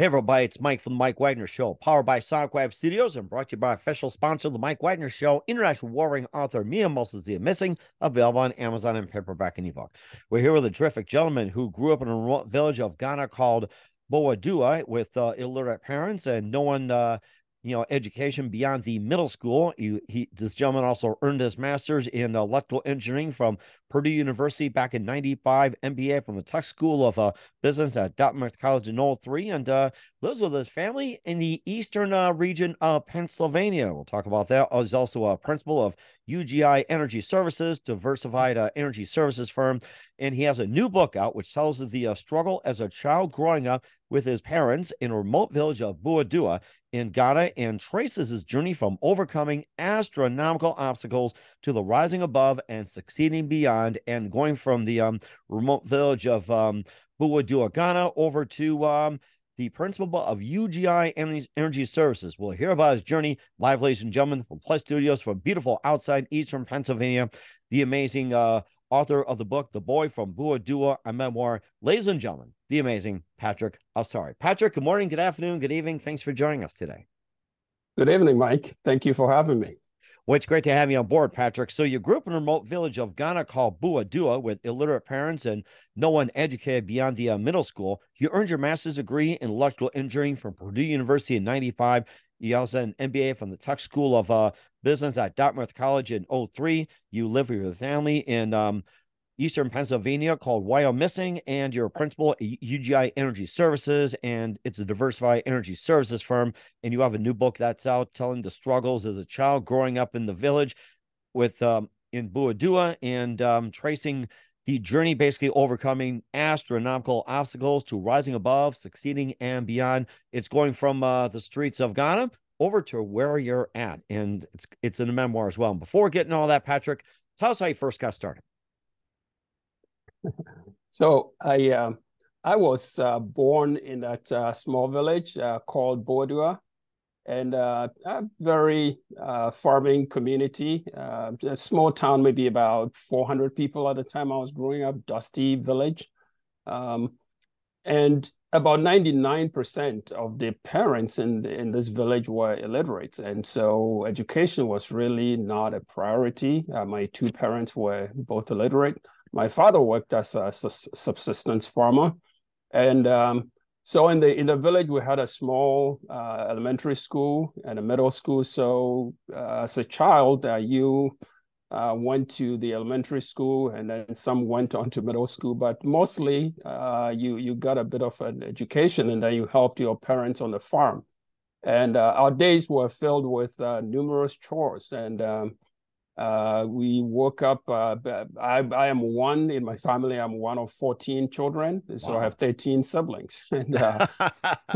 Hey, everybody, it's Mike from the Mike Wagner Show, powered by Sonic Web Studios and brought to you by official sponsor of the Mike Wagner Show, international warring author Mia Moses the Missing, available on Amazon and paperback and ebook. We're here with a terrific gentleman who grew up in a remote village of Ghana called Boadua with uh, illiterate parents, and no one uh, you know education beyond the middle school. He, he this gentleman also earned his master's in electrical engineering from Purdue University back in 95, MBA from the Tuck School of uh, Business at Dartmouth College in 03, and uh, lives with his family in the eastern uh, region of Pennsylvania. We'll talk about that. He's also a principal of UGI Energy Services, diversified uh, energy services firm, and he has a new book out which tells the uh, struggle as a child growing up with his parents in a remote village of Boadua in Ghana and traces his journey from overcoming astronomical obstacles to the rising above and succeeding beyond, and going from the um, remote village of um, Boadua, Ghana, over to um, the principal of UGI Energy Services. We'll hear about his journey live, ladies and gentlemen, from Plus Studios from beautiful outside Eastern Pennsylvania. The amazing uh, author of the book, The Boy from Boadua, a memoir. Ladies and gentlemen, the amazing Patrick Asare, Patrick, good morning, good afternoon, good evening. Thanks for joining us today. Good evening, Mike. Thank you for having me. Well, it's great to have you on board, Patrick. So you grew up in a remote village of Ghana called Boadua with illiterate parents and no one educated beyond the uh, middle school. You earned your master's degree in electrical engineering from Purdue University in 95. You also had an MBA from the Tuck School of uh, Business at Dartmouth College in 03. You live with your family in um, Eastern Pennsylvania called Wyomissing, and you're a principal at UGI Energy Services, and it's a diversified energy services firm. And you have a new book that's out telling the struggles as a child growing up in the village with um, in Boadua and um, tracing the journey, basically overcoming astronomical obstacles to rising above, succeeding, and beyond. It's going from uh, the streets of Ghana over to where you're at, and it's it's in a memoir as well. And before getting all that, Patrick, tell us how you first got started. So I uh, I was uh, born in that uh, small village uh, called Boadua, and uh, a very uh, farming community. a small town, maybe about 400 people at the time I was growing up. Dusty village, um, and about 99% of the parents in in this village were illiterate, and so education was really not a priority. my two parents were both illiterate my father worked as a subsistence farmer, and um, so in the in the village we had a small uh, elementary school and a middle school. So uh, as a child, uh, you uh, went to the elementary school, and then some went on to middle school. But mostly, uh, you you got a bit of an education, and then you helped your parents on the farm. And uh, our days were filled with numerous chores and um, uh, we woke up. Uh, I, I am one in my family. I'm one of 14 children, so wow. I have 13 siblings. and uh,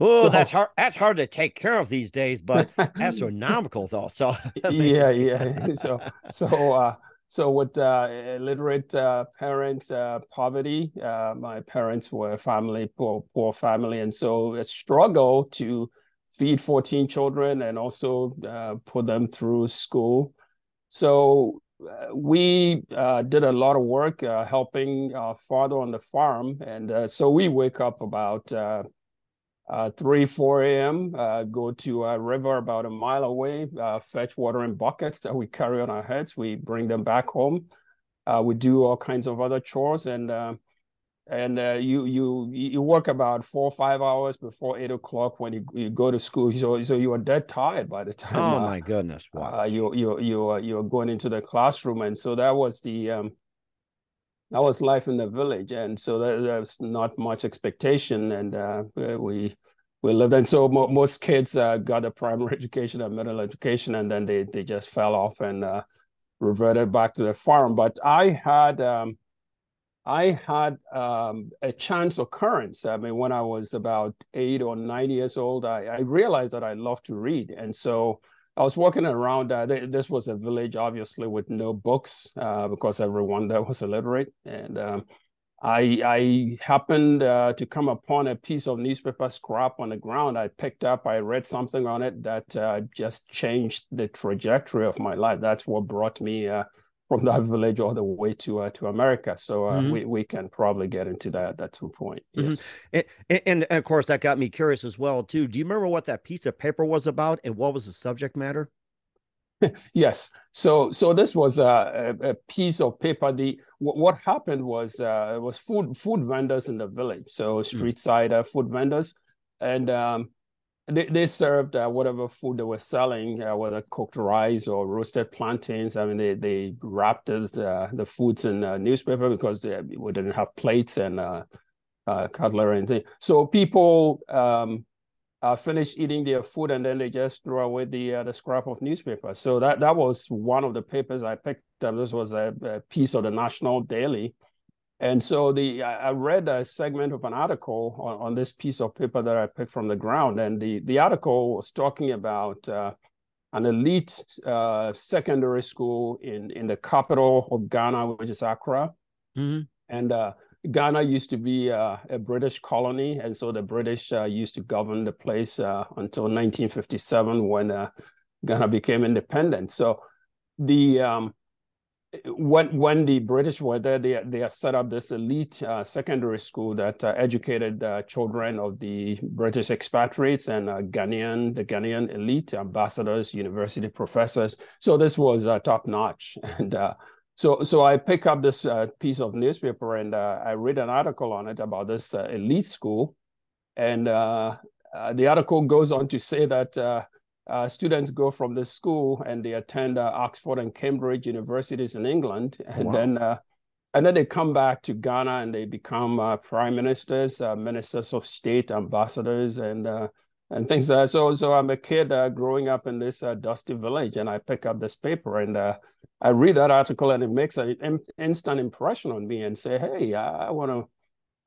oh, so, that's hard. That's hard to take care of these days, but astronomical though. So yeah, yeah. So so uh, so with uh, illiterate uh, parents, uh, poverty. Uh, my parents were family poor, poor family, and so a struggle to feed 14 children and also uh, put them through school. So uh, we uh, did a lot of work uh, helping our father on the farm. And uh, so we wake up about uh, 3, 4 a.m., go to a river about a mile away, fetch water in buckets that we carry on our heads. We bring them back home. we do all kinds of other chores and and uh, you you you work about four or five hours before eight o'clock when you, you go to school. So so you are dead tired by the time. Oh uh, my goodness! Wow. Uh, you you you you're going into the classroom, and so that was the um, that was life in the village, and so there, there's not much expectation, and uh, we we lived. And so mo- most kids uh, got a primary education, a middle education, and then they they just fell off and uh, reverted back to the farm. But I had. Um, I had um, a chance occurrence. I mean, when I was about eight or nine years old, I, I realized that I love to read. And so I was walking around. Uh, this was a village, obviously, with no books uh, because everyone there was illiterate. And um, I, I happened uh, to come upon a piece of newspaper scrap on the ground. I picked up, I read something on it that uh, just changed the trajectory of my life. That's what brought me uh, from that village all the way to uh, to America. So uh, mm-hmm. we we can probably get into that at some point. Mm-hmm. Yes, mm-hmm. and, and, of course that got me curious as well too. Do you remember what that piece of paper was about and what was the subject matter? yes. So so this was a, a, piece of paper. The what happened was uh, was food food vendors in the village. So mm. street side uh, food vendors, and um, they, they served uh, whatever food they were selling, uh, whether cooked rice or roasted plantains. I mean, they they wrapped it, uh, the foods in newspaper because they, we didn't have plates and uh, uh, cutlery and things. So people um, uh, finish eating their food and then they just threw away the the scrap of newspaper. So that that was one of the papers I picked. This was a, a piece of the National Daily and so the I read a segment of an article on, on, this piece of paper that I picked from the ground, and the the article was talking about uh, an elite uh, secondary school in in the capital of Ghana, which is Accra, mm-hmm. and uh, Ghana used to be uh, a British colony, and so the British uh, used to govern the place uh, until 1957 when Ghana became independent. So the um, when when the British were there, they they set up this elite uh, secondary school that uh, educated uh, children of the British expatriates and uh, Ghanaian the Ghanaian elite ambassadors, university professors. So this was uh, top notch, and uh, so so I pick up this piece of newspaper and I read an article on it about this elite school, and the article goes on to say that uh, students go from the school and they attend uh, Oxford and Cambridge universities in England, and wow. then uh, and then they come back to Ghana and they become uh, prime ministers, uh, ministers of state, ambassadors, and uh, and things. so so I'm a kid growing up in this dusty village, and I pick up this paper and I read that article, and it makes an instant impression on me, and say, hey, I, I want to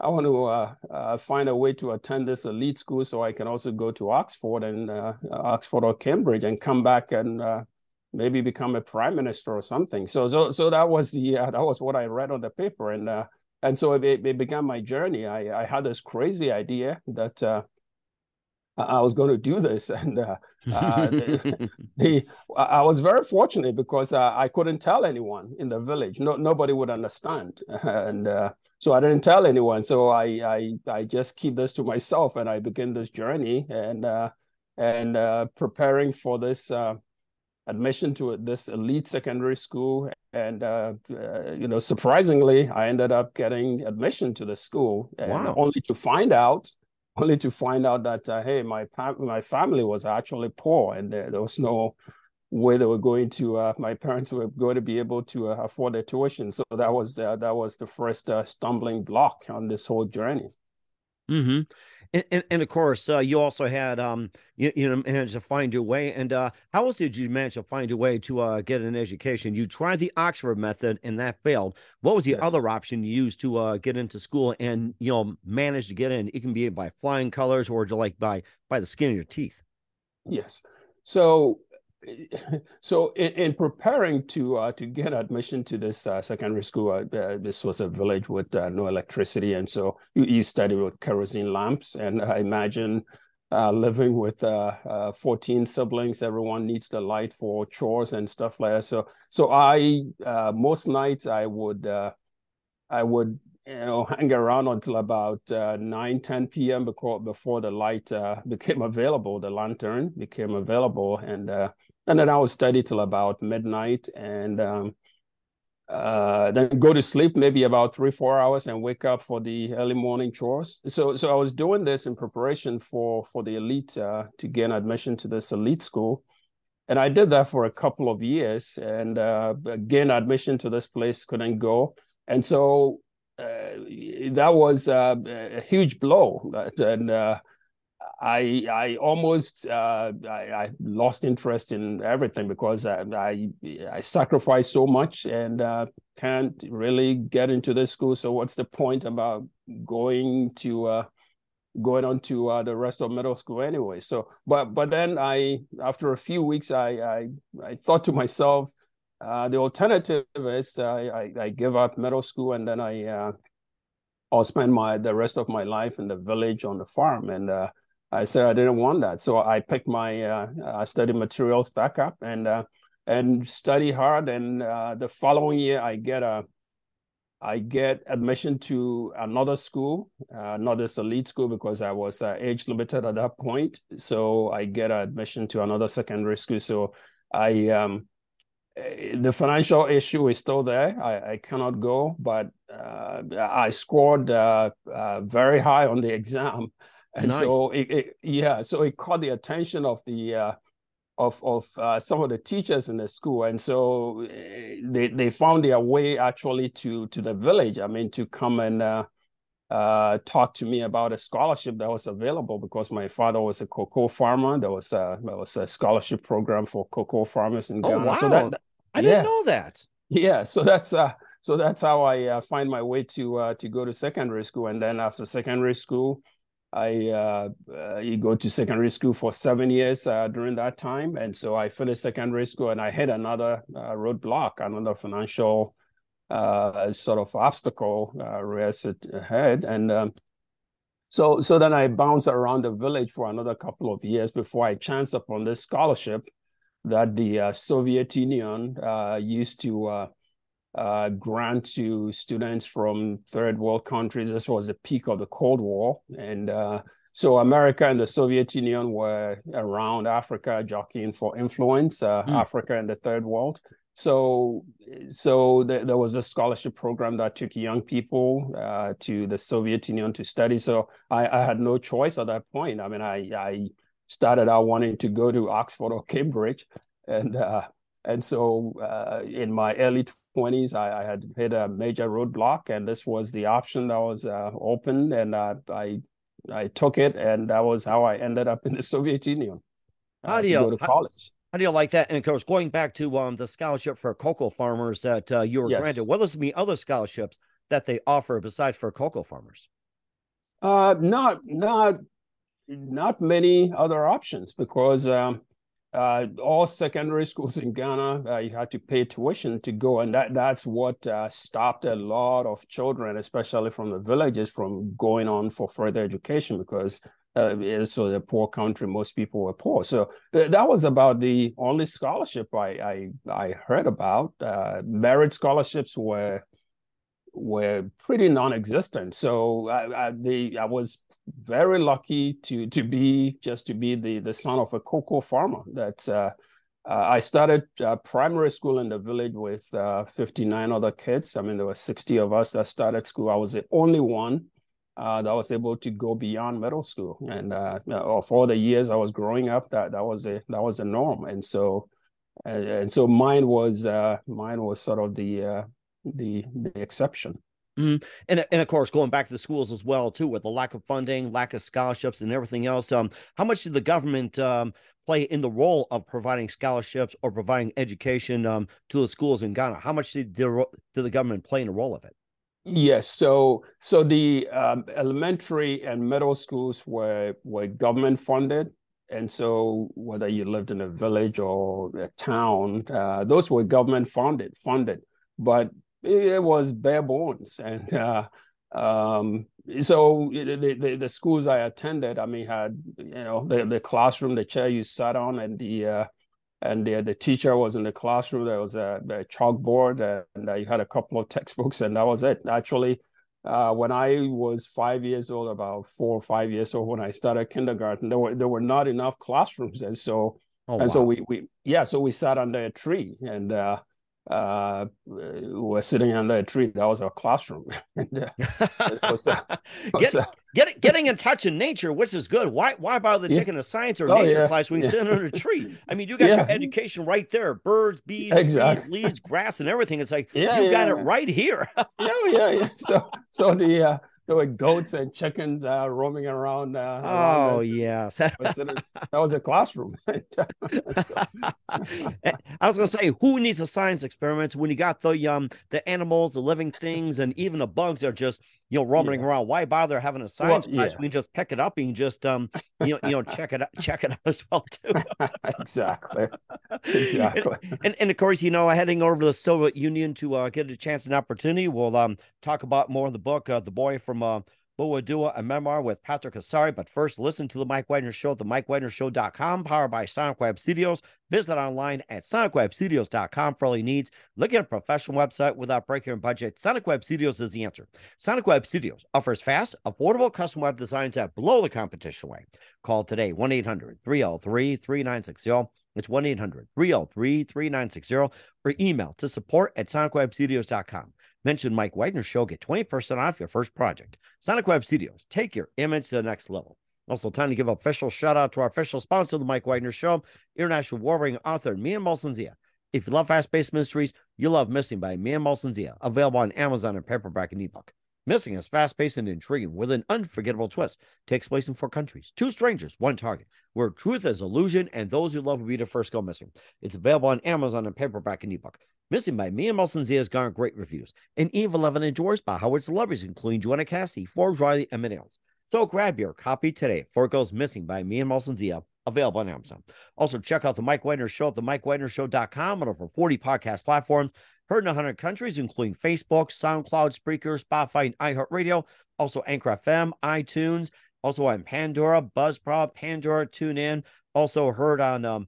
I want to uh, uh, find a way to attend this elite school so I can also go to Oxford and uh, Oxford or Cambridge and come back and uh, maybe become a prime minister or something. So so so that was the uh, that was what I read on the paper and uh, and so it, it, began my journey. I, I had this crazy idea that I was going to do this, and uh, uh, the, the, I was very fortunate because uh, I couldn't tell anyone in the village. No, nobody would understand, and so I didn't tell anyone. So I I I just keep this to myself, and I begin this journey and uh, and uh, preparing for this uh, admission to this elite secondary school. And uh, uh, you know, surprisingly, I ended up getting admission to the school, wow. only to find out only to find out that uh, hey, my my family was actually poor, and there, there was no where they were going to uh, my parents were going to be able to uh, afford their tuition. So that was the, that was the first uh, stumbling block on this whole journey. Mm-hmm. and, and, and of course uh, you also had um you, you know managed to find your way. And uh how else did you manage to find your way to uh get an education? You tried the oxford method and that failed. What was the yes. other option you used to uh get into school and you know manage to get in? It can be by flying colors or like by by the skin of your teeth. Yes. So so in, in, preparing to uh, to get admission to this uh, secondary school, uh, uh this was a village with uh, no electricity, and so you, you, study with kerosene lamps. And I imagine uh, living with 14 siblings, everyone needs the light for chores and stuff like that. So so I most nights I would I would you know hang around until about uh, 9 10 p.m before before the light uh, became available the lantern became available and uh, and then I would study till about midnight and um, uh, then go to sleep maybe about three four hours and wake up for the early morning chores. So so I was doing this in preparation for for the elite uh, to gain admission to this elite school, and I did that for a couple of years and uh, gain admission to this place couldn't go, and so. Uh, that was uh, a huge blow, and uh, I I almost uh, I, I, lost interest in everything because I I, I sacrificed so much and uh, can't really get into this school. So what's the point about going to uh, going on to uh, the rest of middle school anyway? So but but then I after a few weeks I I, I thought to myself uh, the alternative is I, I, give up middle school and then I uh, I'll spend my the rest of my life in the village on the farm and I said I didn't want that. So I picked my uh, study materials back up and uh, and study hard. And uh, the following year, I get a I get admission to another school, uh, not this elite school because I was uh, age limited at that point. So I get admission to another secondary school. So I um, eh, the financial issue is still there. I, I cannot go, but uh, I scored very high on the exam, and nice. so it, it, yeah, so it caught the attention of the uh, of of uh, some of the teachers in the school, and so eh, they they found their way actually to to the village. I mean, to come and uh, uh, talk to me about a scholarship that was available because my father was a cocoa farmer. There was a there was a scholarship program for cocoa farmers in oh, Ghana. Oh wow! So that, I didn't know that. Yeah, so that's uh, so that's how I uh, find my way to uh, to go to secondary school, and then after secondary school, I uh, uh, go to secondary school for seven years uh, during that time, and so I finished secondary school and I hit another uh, roadblock, another financial uh, sort of obstacle uh, ahead, and um, so so then I bounced around the village for another couple of years before I chanced upon this scholarship that the Soviet Union used to uh, grant to students from third world countries. This was the peak of the Cold War. And uh, so America and the Soviet Union were around Africa jockeying for influence, uh, mm. Africa and the third world. So, so th- there was a scholarship program that took young people uh, to the Soviet Union to study. So I, I, had no choice at that point. I mean, I, I started out wanting to go to Oxford or Cambridge, and uh, and so uh, in my early 20s, I, I, had hit a major roadblock, and this was the option that was uh, open, and uh, I I took it, and that was how I ended up in the Soviet Union. Uh, how do you go to college? How, do you like that? And of course, going back to um, the scholarship for cocoa farmers that uh, you were yes. granted, what are some other scholarships that they offer besides for cocoa farmers? Uh, not not not many other options because um, uh, all secondary schools in Ghana, uh, you had to pay tuition to go, and that that's what uh, stopped a lot of children, especially from the villages, from going on for further education because uh, it's a poor country. Most people were poor, so uh, that was about the only scholarship I I, I heard about. Uh, merit scholarships were were pretty non-existent. So I, I, the, I was very lucky to to be just to be the the son of a cocoa farmer. That uh, uh, I started uh, primary school in the village with uh, 59 other kids. I mean, there were 60 of us that started school. I was the only one uh, that was able to go beyond middle school. And of all the years I was growing up, that that was a that was the norm. And so and, and so mine was mine was sort of the the the exception. Mm-hmm. And and of course, going back to the schools as well too, with the lack of funding, lack of scholarships, and everything else. Um, how much did the government um, play in the role of providing scholarships or providing education um, to the schools in Ghana? How much did the did the government play in the role of it? Yes, so so the um, elementary and middle schools were were government funded, and so whether you lived in a village or a town, uh, those were government funded funded. But it was bare bones and uh, um, so the, the, the schools I attended, I mean, had you know the, the classroom, the chair you sat on, and the uh, and the, the teacher was in the classroom. There was a, a chalkboard, and uh, you had a couple of textbooks, and that was it. Actually, uh, when I was five years old, about four or five years old, when I started kindergarten, there were there were not enough classrooms, and so oh, and wow. so we we yeah, so we sat under a tree, and uh, were sitting under a tree. That was our classroom. and, uh, was, uh, was, uh, Get, getting in touch in nature, which is good. Why why bother yeah. taking a science or oh, nature yeah. class when you yeah. sit under a tree? I mean, you got your education right there: birds, bees, exactly. bees, leaves, grass, and everything. It's like yeah, you got it right here. yeah, yeah, yeah. So so the uh, there were goats and chickens uh, roaming around. Uh, oh yes, that was a classroom. I was going to say, who needs a science experiment when you got the um the animals, the living things, and even the bugs are just you know roaming yeah. around? Why bother having a science well, class? Yeah. We can just pick it up and just um you know you know check it out, check it out as well too. exactly, exactly. And, and, and of course, you know, heading over to the Soviet Union to uh, get a chance and opportunity. We'll um talk about more in the book, uh, the boy from from uh, Boadua, a memoir with Patrick Asare. But first, listen to the Mike Wagner Show at the MikeWagnerShow.com, powered by Sonic Web Studios. Visit online at SonicWebStudios.com for all your needs. Look at a professional website without breaking your budget. Sonic Web Studios is the answer. Sonic Web Studios offers fast, affordable custom web designs at below the competition way. Call today 1 800 303 3960. It's 1 800 303 3960 or email to support at sonicwebstudios.com. Mention Mike Wagner Show, get 20% off your first project. Sonic Web Studios, take your image to the next level. Also, time to give an official shout out to our official sponsor the Mike Wagner Show, international warring author Mia Molson-Zia. If you love fast paced mysteries, you love Missing by Mia Molson-Zia, available on Amazon and paperback and ebook. Missing is fast paced and intriguing with an unforgettable twist. Takes place in four countries, two strangers, one target, where truth is illusion and those you love will be the first go missing. It's available on Amazon and paperback and ebook. Missing by Mia Molson-Zia has garnered great reviews, and Eve 11 endorsed by Howard celebrities, including Joanna Cassidy, Forbes Riley, and many others. So grab your copy today for it goes missing by Mia Molson-Zia, available on Amazon. Also, check out the Mike Wagner Show at the MikeWagnerShow.com and over 40 podcast platforms. Heard in 100 countries, including Facebook, SoundCloud, Spreaker, Spotify, and iHeartRadio. Also, Anchor FM, iTunes. Also on Pandora, Buzzsprout, Pandora, TuneIn. Also heard on um,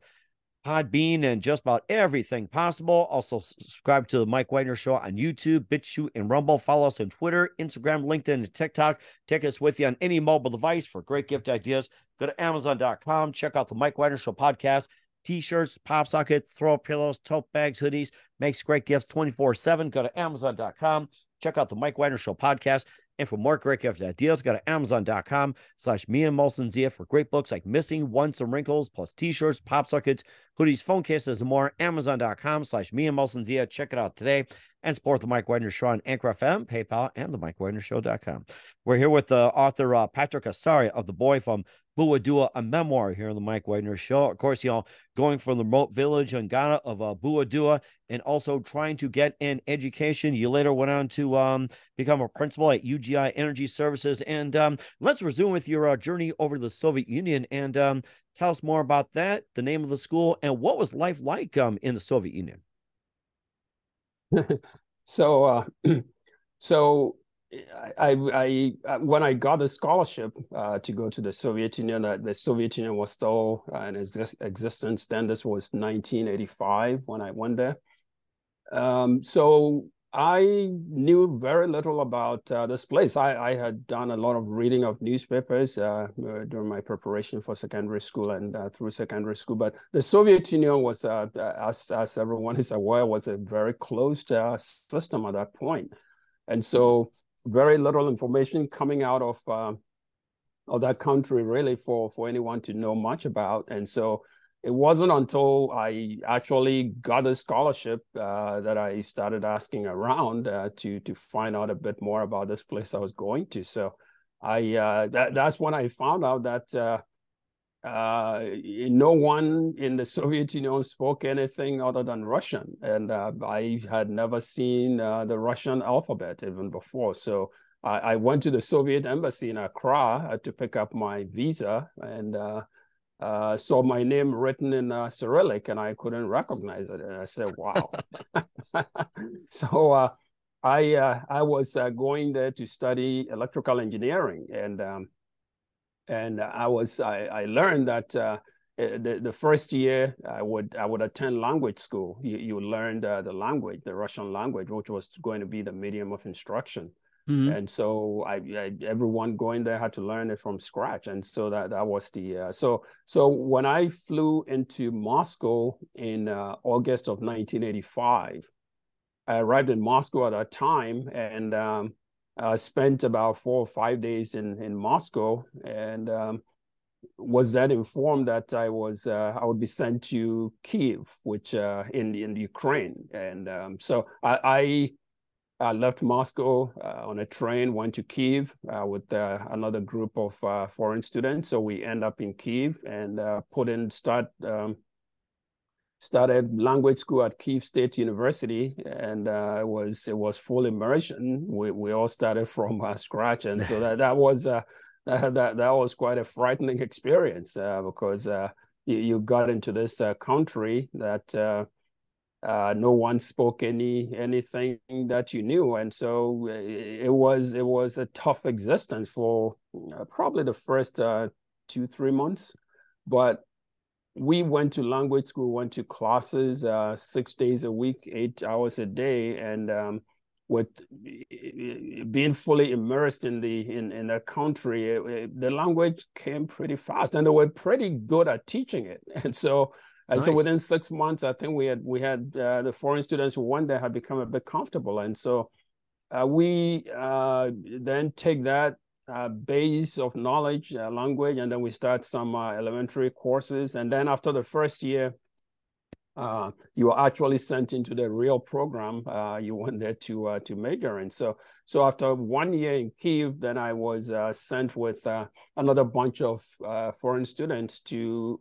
Podbean, and just about everything possible. Also, subscribe to the Mike Wagner Show on YouTube, BitChute, and Rumble. Follow us on Twitter, Instagram, LinkedIn, and TikTok. Take us with you on any mobile device for great gift ideas. Go to Amazon.com. Check out the Mike Wagner Show podcast. T-shirts, pop sockets, throw pillows, tote bags, hoodies. Makes great gifts 24-7. Go to Amazon.com. Check out the Mike Wagner Show podcast. And for more great gift ideas, go to Amazon.com slash Mia Molson-Zia for great books like Missing, Once and Wrinkles, plus t-shirts, pop sockets, hoodies, phone cases, and more. Amazon.com slash Mia Molson-Zia. Check it out today and support the Mike Wagner Show on Anchor FM, PayPal, and the Mike Wagner Show.com. We're here with the author uh, Patrick Asare of The Boy from Boadua, a memoir here on the Mike Wagner Show. Of course, you know, going from the remote village in Ghana of uh, Boadua and also trying to get an education. You later went on to um, become a principal at UGI Energy Services. And um, let's resume with your uh, journey over to the Soviet Union and um, tell us more about that, the name of the school, and what was life like um, in the Soviet Union. so, uh, so I, I, I, when I got the scholarship uh, to go to the Soviet Union, uh, the Soviet Union was still uh, in existence. Then this was 1985 when I went there. Um, so I knew very little about uh, this place. I, I, had done a lot of reading of newspapers uh, uh, during my preparation for secondary school and through secondary school. But the Soviet Union was, as, as everyone is aware, was a very closed system at that point. And so very little information coming out of uh, of that country really for for anyone to know much about and so it wasn't until I actually got a scholarship uh, that I started asking around uh, to to find out a bit more about this place I was going to. So I uh, that that's when I found out that uh, uh, no one in the Soviet Union spoke anything other than Russian, and uh, I had never seen the Russian alphabet even before. So I, I, went to the Soviet embassy in Accra to pick up my visa, and uh, uh, saw my name written in uh, Cyrillic, and I couldn't recognize it. And I said, "Wow!" so uh, I I was going there to study electrical engineering, and um, and I was I, I learned that uh, eh, the the first year I would I would attend language school. You you learned uh, the language, the Russian language, which was going to be the medium of instruction. Mm-hmm. And so I, I, everyone going there had to learn it from scratch, and so that that was the uh, so so when I flew into Moscow in uh, August of 1985, I arrived in Moscow at that time, and um, uh, spent about four or five days in in Moscow, and um, was then informed that I was uh, I would be sent to Kiev, which uh, in in Ukraine, and um, so I, I left Moscow uh, on a train, went to Kiev uh, with uh, another group of foreign students. So we end up in Kiev and put in start. Um, started language school at Kiev State University, and uh, it was it was full immersion. We we all started from uh, scratch, and so that that was uh, that, that that was quite a frightening experience uh, because uh, you, you got into this uh, country that uh, no one spoke any anything that you knew, and so it was it was a tough existence for uh, probably the first uh, two three months, but we went to language school, went to classes uh, six days a week, eight hours a day, and um, with being fully immersed in the in in the country, it, it, the language came pretty fast, and they were pretty good at teaching it, and so and nice. so within six months, I think we had we had uh, the foreign students who one day had become a bit comfortable, and so uh, we uh, then take that uh, base of knowledge, uh, language, and then we start some uh, elementary courses, and then after the first year, uh, you are actually sent into the real program uh, you went there to uh, to major in. So so after one year in Kiev, then I was uh, sent with uh, another bunch of uh, foreign students to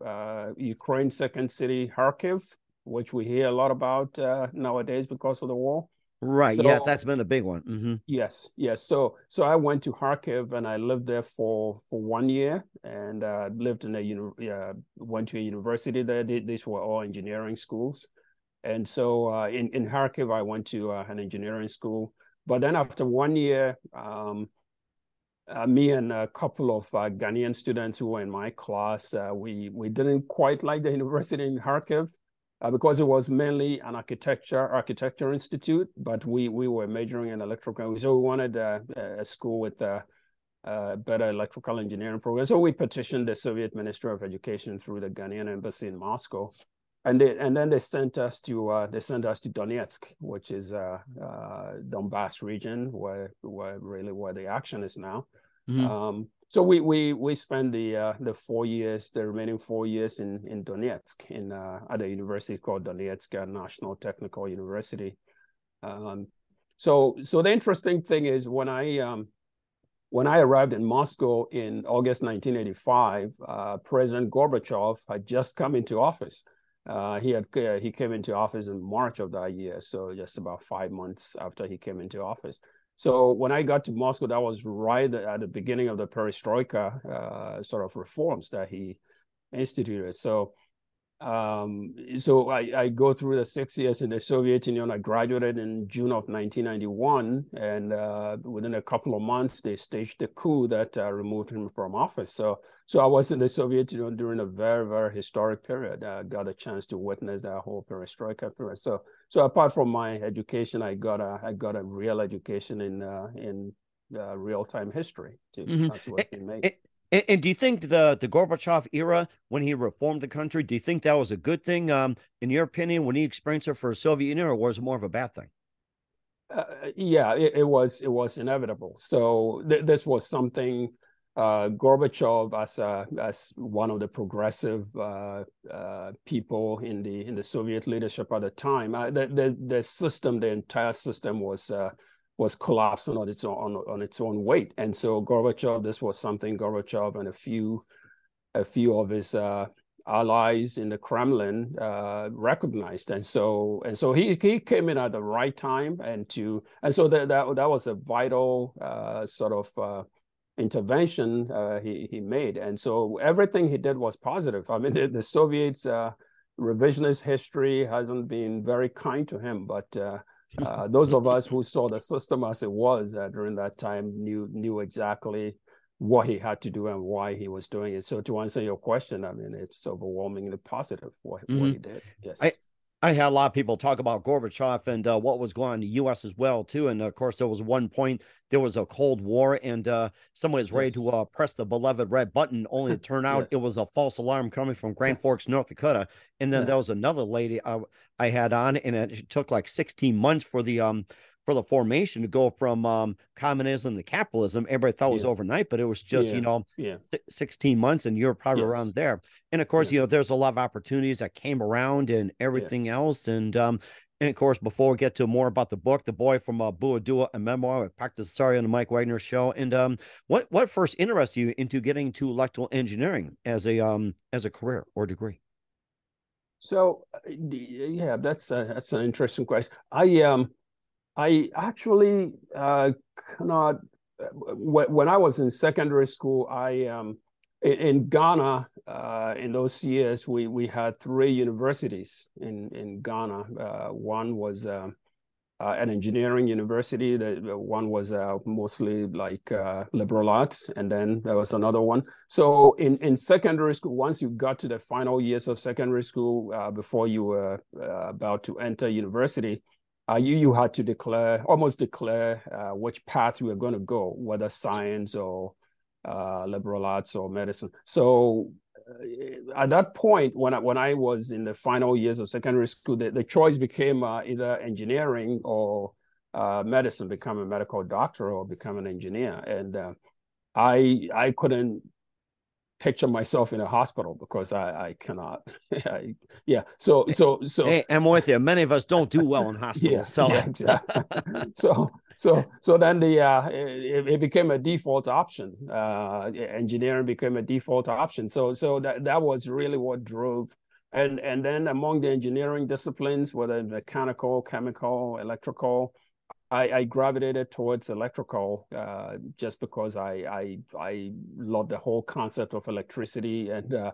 Ukraine's second city Kharkiv, which we hear a lot about nowadays because of the war. Right. So, yes, that's been a big one. Mm-hmm. Yes. Yes. So so I went to Kharkiv and I lived there for for one year and uh, lived in a uni- uh, went to a university there. These were all engineering schools, and so uh, in in Kharkiv I went to uh, an engineering school. But then after one year, um, uh, me and a couple of uh, Ghanaian students who were in my class, we we didn't quite like the university in Kharkiv uh, because it was mainly an architecture architecture institute, but we we were majoring in electrical. So we wanted a, school with a, better electrical engineering program. So we petitioned the Soviet Ministry of Education through the Ghanaian embassy in Moscow, and they, and then they sent us to uh, they sent us to Donetsk, which is uh, uh, Donbass region, where where really where the action is now. Mm-hmm. Um, so we we we spent the uh, the four years, the remaining four years in in Donetsk, in uh, at a university called Donetsk National Technical University. Um, so so the interesting thing is when I um, when I arrived in Moscow in August 1985, uh, President Gorbachev had just come into office. Uh, he had uh, he came into office in March of that year, so just about five months after he came into office. So when I got to Moscow, that was right at the beginning of the perestroika uh, sort of reforms that he instituted. So um, so I, I, go through the six years in the Soviet Union. I graduated in June of 1991, and uh, within a couple of months, they staged a coup that uh, removed him from office. So, so I was in the Soviet Union during a very, very historic period. I got a chance to witness that whole perestroika period. So, so apart from my education, I got a I got a real education in uh, in uh, real time history. Too. Mm-hmm. That's what it, and, and, do you think the the Gorbachev era, when he reformed the country, do you think that was a good thing, um, in your opinion, when he experienced it for the Soviet Union, or was it more of a bad thing? Uh, yeah, it, it, was. It was inevitable. So th- this was something uh, Gorbachev, as a, as one of the progressive uh, uh, people in the in the Soviet leadership at the time, uh, the, the the system, the entire system was uh, was collapsing on its own on, on its own weight. And so Gorbachev, this was something Gorbachev and a few a few of his uh, allies in the Kremlin recognized, and so and so he he came in at the right time, and to and so that that, that was a vital sort of intervention uh, he he made, and so everything he did was positive. I mean, the, the Soviets uh, revisionist history hasn't been very kind to him, but uh, those of us who saw the system as it was uh, during that time knew knew exactly what he had to do and why he was doing it. So to answer your question, I mean, it's overwhelmingly positive what, mm-hmm. what he did. Yes. I, I had a lot of people talk about Gorbachev and uh, what was going on in the U.S. as well too. And of course, there was one point there was a Cold War, and uh, someone was ready yes. to uh, press the beloved red button, only to turn out yes. it was a false alarm coming from Grand Forks, North Dakota. And then yeah. there was another lady I, uh, I had on, and it took like 16 months for the um for the formation to go from um, communism to capitalism. Everybody thought it was overnight, but it was just, yeah. you know, yeah. 16 months and you're probably yes. around there. And of course, yeah. you know, there's a lot of opportunities that came around and everything yes. else. And, um, and of course, before we get to more about the book, The Boy from uh, Boadua, a memoir with Patrick Asare on the Mike Wagner show. And um, what what first interested you into getting to electrical engineering as a um as a career or degree? So uh, yeah, that's a, that's an interesting question. I um I actually uh, cannot. When I was in secondary school, I um, in Ghana, uh, in those years, we we had three universities in in Ghana. Uh, one was uh, uh an engineering university. The, one was uh, mostly like uh, liberal arts, and then there was another one. So in in secondary school, once you got to the final years of secondary school, before you were about to enter university, you you had to declare almost declare which path you were going to go, whether science or uh, liberal arts or medicine. So uh, at that point, when I, when I was in the final years of secondary school, the, the choice became uh, either engineering or uh, medicine, become a medical doctor or become an engineer. And uh, I I couldn't picture myself in a hospital because I, I cannot. I, yeah. So so so. Hey, I'm with you. Many of us don't do well in hospitals. yeah, so yeah, exactly. so so so then the uh, it, it, became a default option. Uh, engineering became a default option. So so that that was really what drove. And and then among the engineering disciplines, whether mechanical, chemical, electrical, I, I gravitated towards electrical uh, just because I I I love the whole concept of electricity and uh,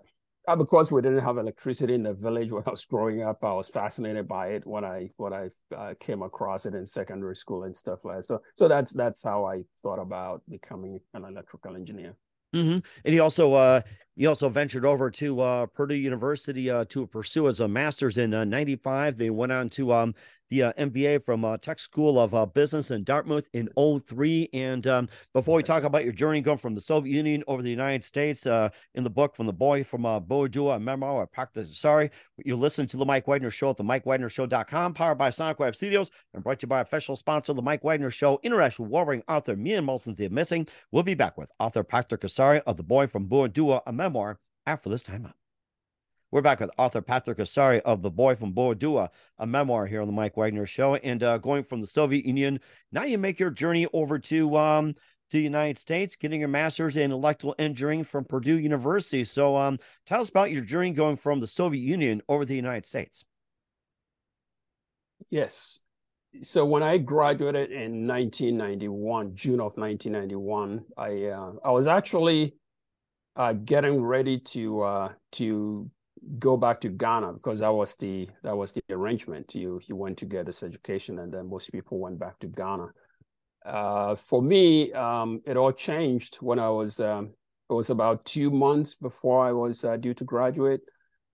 uh, because we didn't have electricity in the village when I was growing up, I was fascinated by it when I when I uh, came across it in secondary school and stuff like that. So so that's that's how I thought about becoming an electrical engineer. Mm-hmm. And he also uh, he also ventured over to uh, Purdue University uh, to pursue as a master's in '95. Uh, they went on to um, the uh, MBA from uh, Tuck School of uh, Business in Dartmouth in 03. And um, before we talk about your journey going from the Soviet Union over the United States, uh, in the book from the boy from uh, Boadua, a memoir of Patrick Asare, you listen to the Mike Wagner Show at the MikeWagnerShow.com, powered by Sonic Web Studios, and brought to you by official sponsor, the Mike Wagner Show, international warring author Mia Molson's The Missing. We'll be back with author Patrick Asare of The Boy from Boadua, a memoir, after this time out. We're back with author Patrick Asare of The Boy from Boadua, a memoir here on the Mike Wagner Show. And uh, going from the Soviet Union, now you make your journey over to um, to the United States, getting your master's in electrical engineering from Purdue University. So, um, tell us about your journey going from the Soviet Union over to the United States. Yes. So when I graduated in 1991, June of 1991, I uh, I was actually uh, getting ready to uh, to go back to Ghana because that was the that was the arrangement. You you went to get this education, and then most people went back to Ghana. Uh, for me, um, it all changed when I was um, it was about two months before I was uh, due to graduate.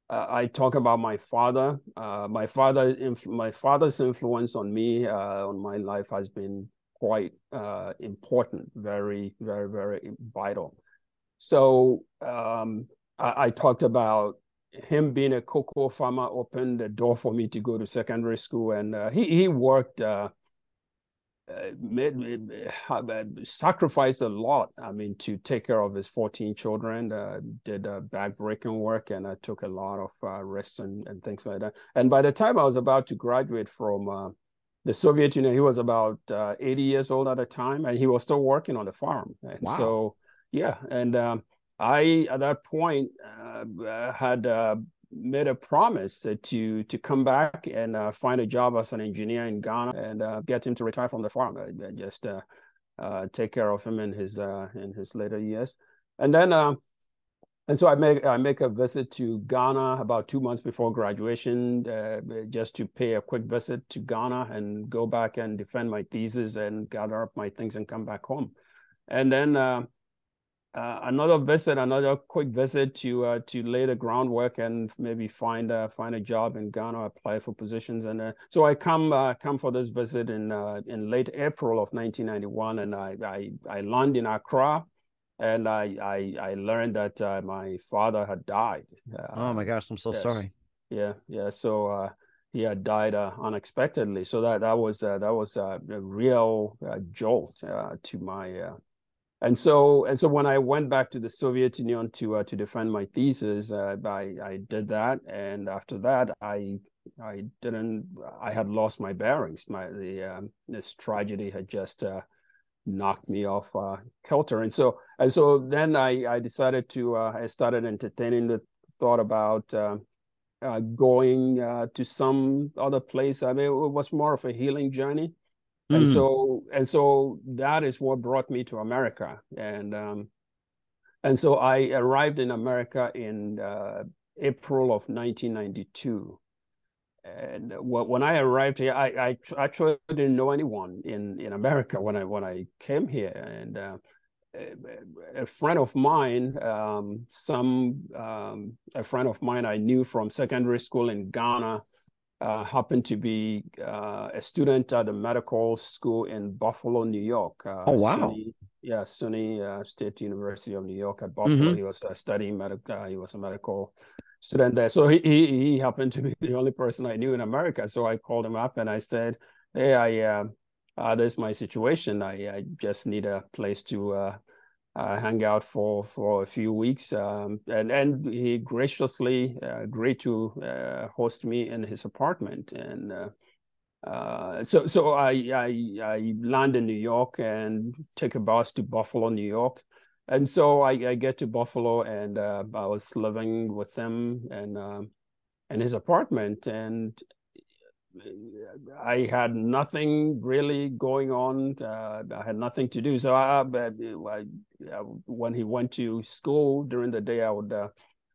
Uh, I talk about my father. Uh, my father, inf- my father's influence on me, uh, on my life, has been quite uh, important, very, very, very vital. So um, I, I talked about him being a cocoa farmer opened the door for me to go to secondary school, and uh, he he worked. Uh, uh, made, uh, sacrificed a lot. I mean, to take care of his 14 children, uh, did uh, backbreaking work, and I took a lot of uh, risks and, and things like that. And by the time I was about to graduate from uh, the Soviet Union, he was about 80 years old at the time, and he was still working on the farm. And wow. so, yeah, and um, I at that point uh, had uh, made a promise to to come back and uh, find a job as an engineer in Ghana and uh, get him to retire from the farm. I just uh, uh, take care of him in his in his later years, and then. and so I make I make a visit to Ghana about two months before graduation, just to pay a quick visit to Ghana and go back and defend my thesis and gather up my things and come back home. And then uh, another visit, another quick visit to uh, to lay the groundwork and maybe find uh, find a job in Ghana, apply for positions, and uh, so I come uh, come for this visit in uh, in late April of 1991, and I I, I land in Accra, and I I, I learned that my father had died. oh my gosh, I'm so yes. sorry. Yeah, yeah. So he had died unexpectedly. So that that was that was a real jolt to my and so and so when I went back to the Soviet Union to uh, to defend my thesis, uh, I I did that, and after that I I didn't I had lost my bearings. My the um, this tragedy had just uh, knocked me off uh, kilter, and so and so then I I decided to uh, I started entertaining the thought about. Uh, going to some other place. I mean, it was more of a healing journey and mm. so and so that is what brought me to america and um and so I arrived in America in uh, April of 1992. And when I arrived here, I, I actually didn't know anyone in, in America when I when I came here, and uh, a friend of mine, um, some um, a friend of mine I knew from secondary school in Ghana, uh, happened to be uh, a student at a medical school in Buffalo, New York. Uh, oh wow! SUNY, yeah, SUNY uh, State University of New York at Buffalo. Mm-hmm. He was uh, studying medical. Uh, he was a medical student there. So he, he, he happened to be the only person I knew in America. So I called him up and I said, "Hey, I uh, there's my situation. I, I just need a place to uh, uh, hang out for for a few weeks, um, and and he graciously uh, agreed to uh, host me in his apartment. And uh, uh, so so I, I I land in New York and take a bus to Buffalo, New York. And so I, I get to Buffalo, and I was living with him and um, in his apartment, and I had nothing really going on. Uh, I had nothing to do. So I, I, I, when he went to school during the day, I would uh,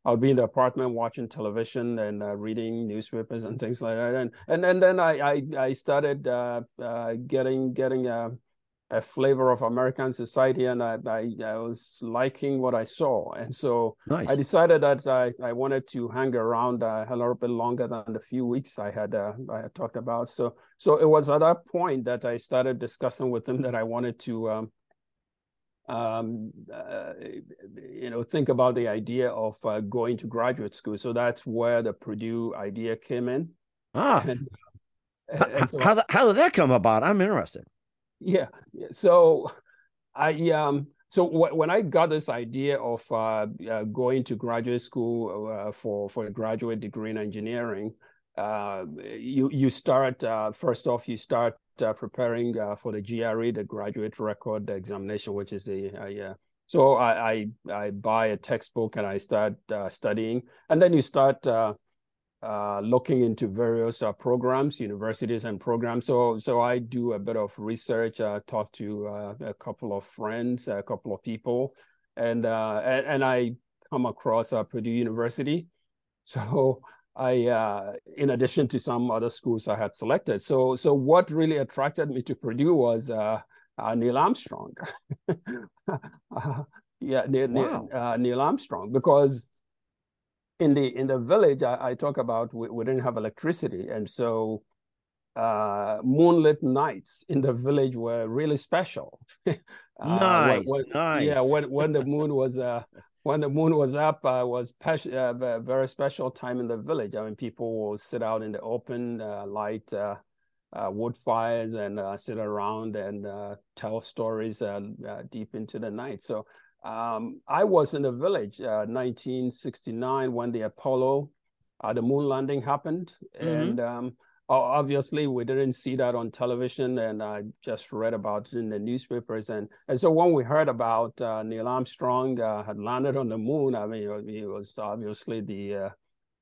I would be in the apartment watching television and uh, reading newspapers and things like that. And and, and then I I, I started uh, uh, getting getting a flavor of American society, and I, I, I, was liking what I saw. And so nice. I decided that I, I wanted to hang around uh, a little bit longer than the few weeks I had uh, I had talked about. So so it was at that point that I started discussing with him that I wanted to. Um, um, uh, you know, think about the idea of uh, going to graduate school. So that's where the Purdue idea came in. Ah, and, and so, how, how did that come about? I'm interested. Yeah. So I um so when I got this idea of uh, uh, going to graduate school uh, for for a graduate degree in engineering, uh, you you start uh, first off you start uh, preparing for the GRE, the graduate record examination, which is the yeah. So I, I, I buy a textbook and I start studying, and then you start uh, looking into various uh, programs, universities and programs. So, so I do a bit of research, uh, talk to uh, a couple of friends, a couple of people, and uh, and, and, I come across uh, Purdue University. So I, in addition to some other schools I had selected. So, so what really attracted me to Purdue was Neil Armstrong. yeah, Neil, wow. Neil Armstrong, because in the in the village I, I talk about we, we, didn't have electricity. And so uh, moonlit nights in the village were really special. Uh, nice when, when, nice. yeah when, when the moon was uh when the moon was up uh, was pe- uh, a very special time in the village. I mean people will sit out in the open uh, light uh, uh, wood fires and uh, sit around and uh, tell stories uh, uh, deep into the night. So um, I was in the village, uh, 1969, when the Apollo, uh, the moon landing happened, mm-hmm. and um, obviously we didn't see that on television, and I just read about it in the newspapers, and and so when we heard about uh, Neil Armstrong uh, had landed on the moon, I mean, it was obviously the uh,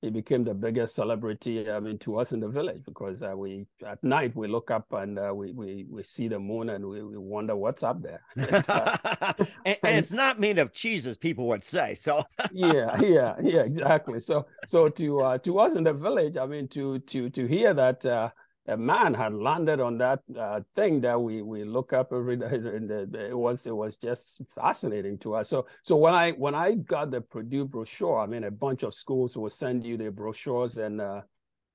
he became the biggest celebrity I mean to us in the village because uh, we at night we look up and uh, we, we we see the moon and we, we wonder what's up there. And, uh, and, and, it's not made of cheeses, people would say so. Yeah yeah yeah exactly. So so to uh, to us in the village I mean to to to hear that uh, a man had landed on that uh, thing that we we look up every day. And it was it was just fascinating to us. So so when I when I got the Purdue brochure, I mean a bunch of schools will send you the brochures, and uh,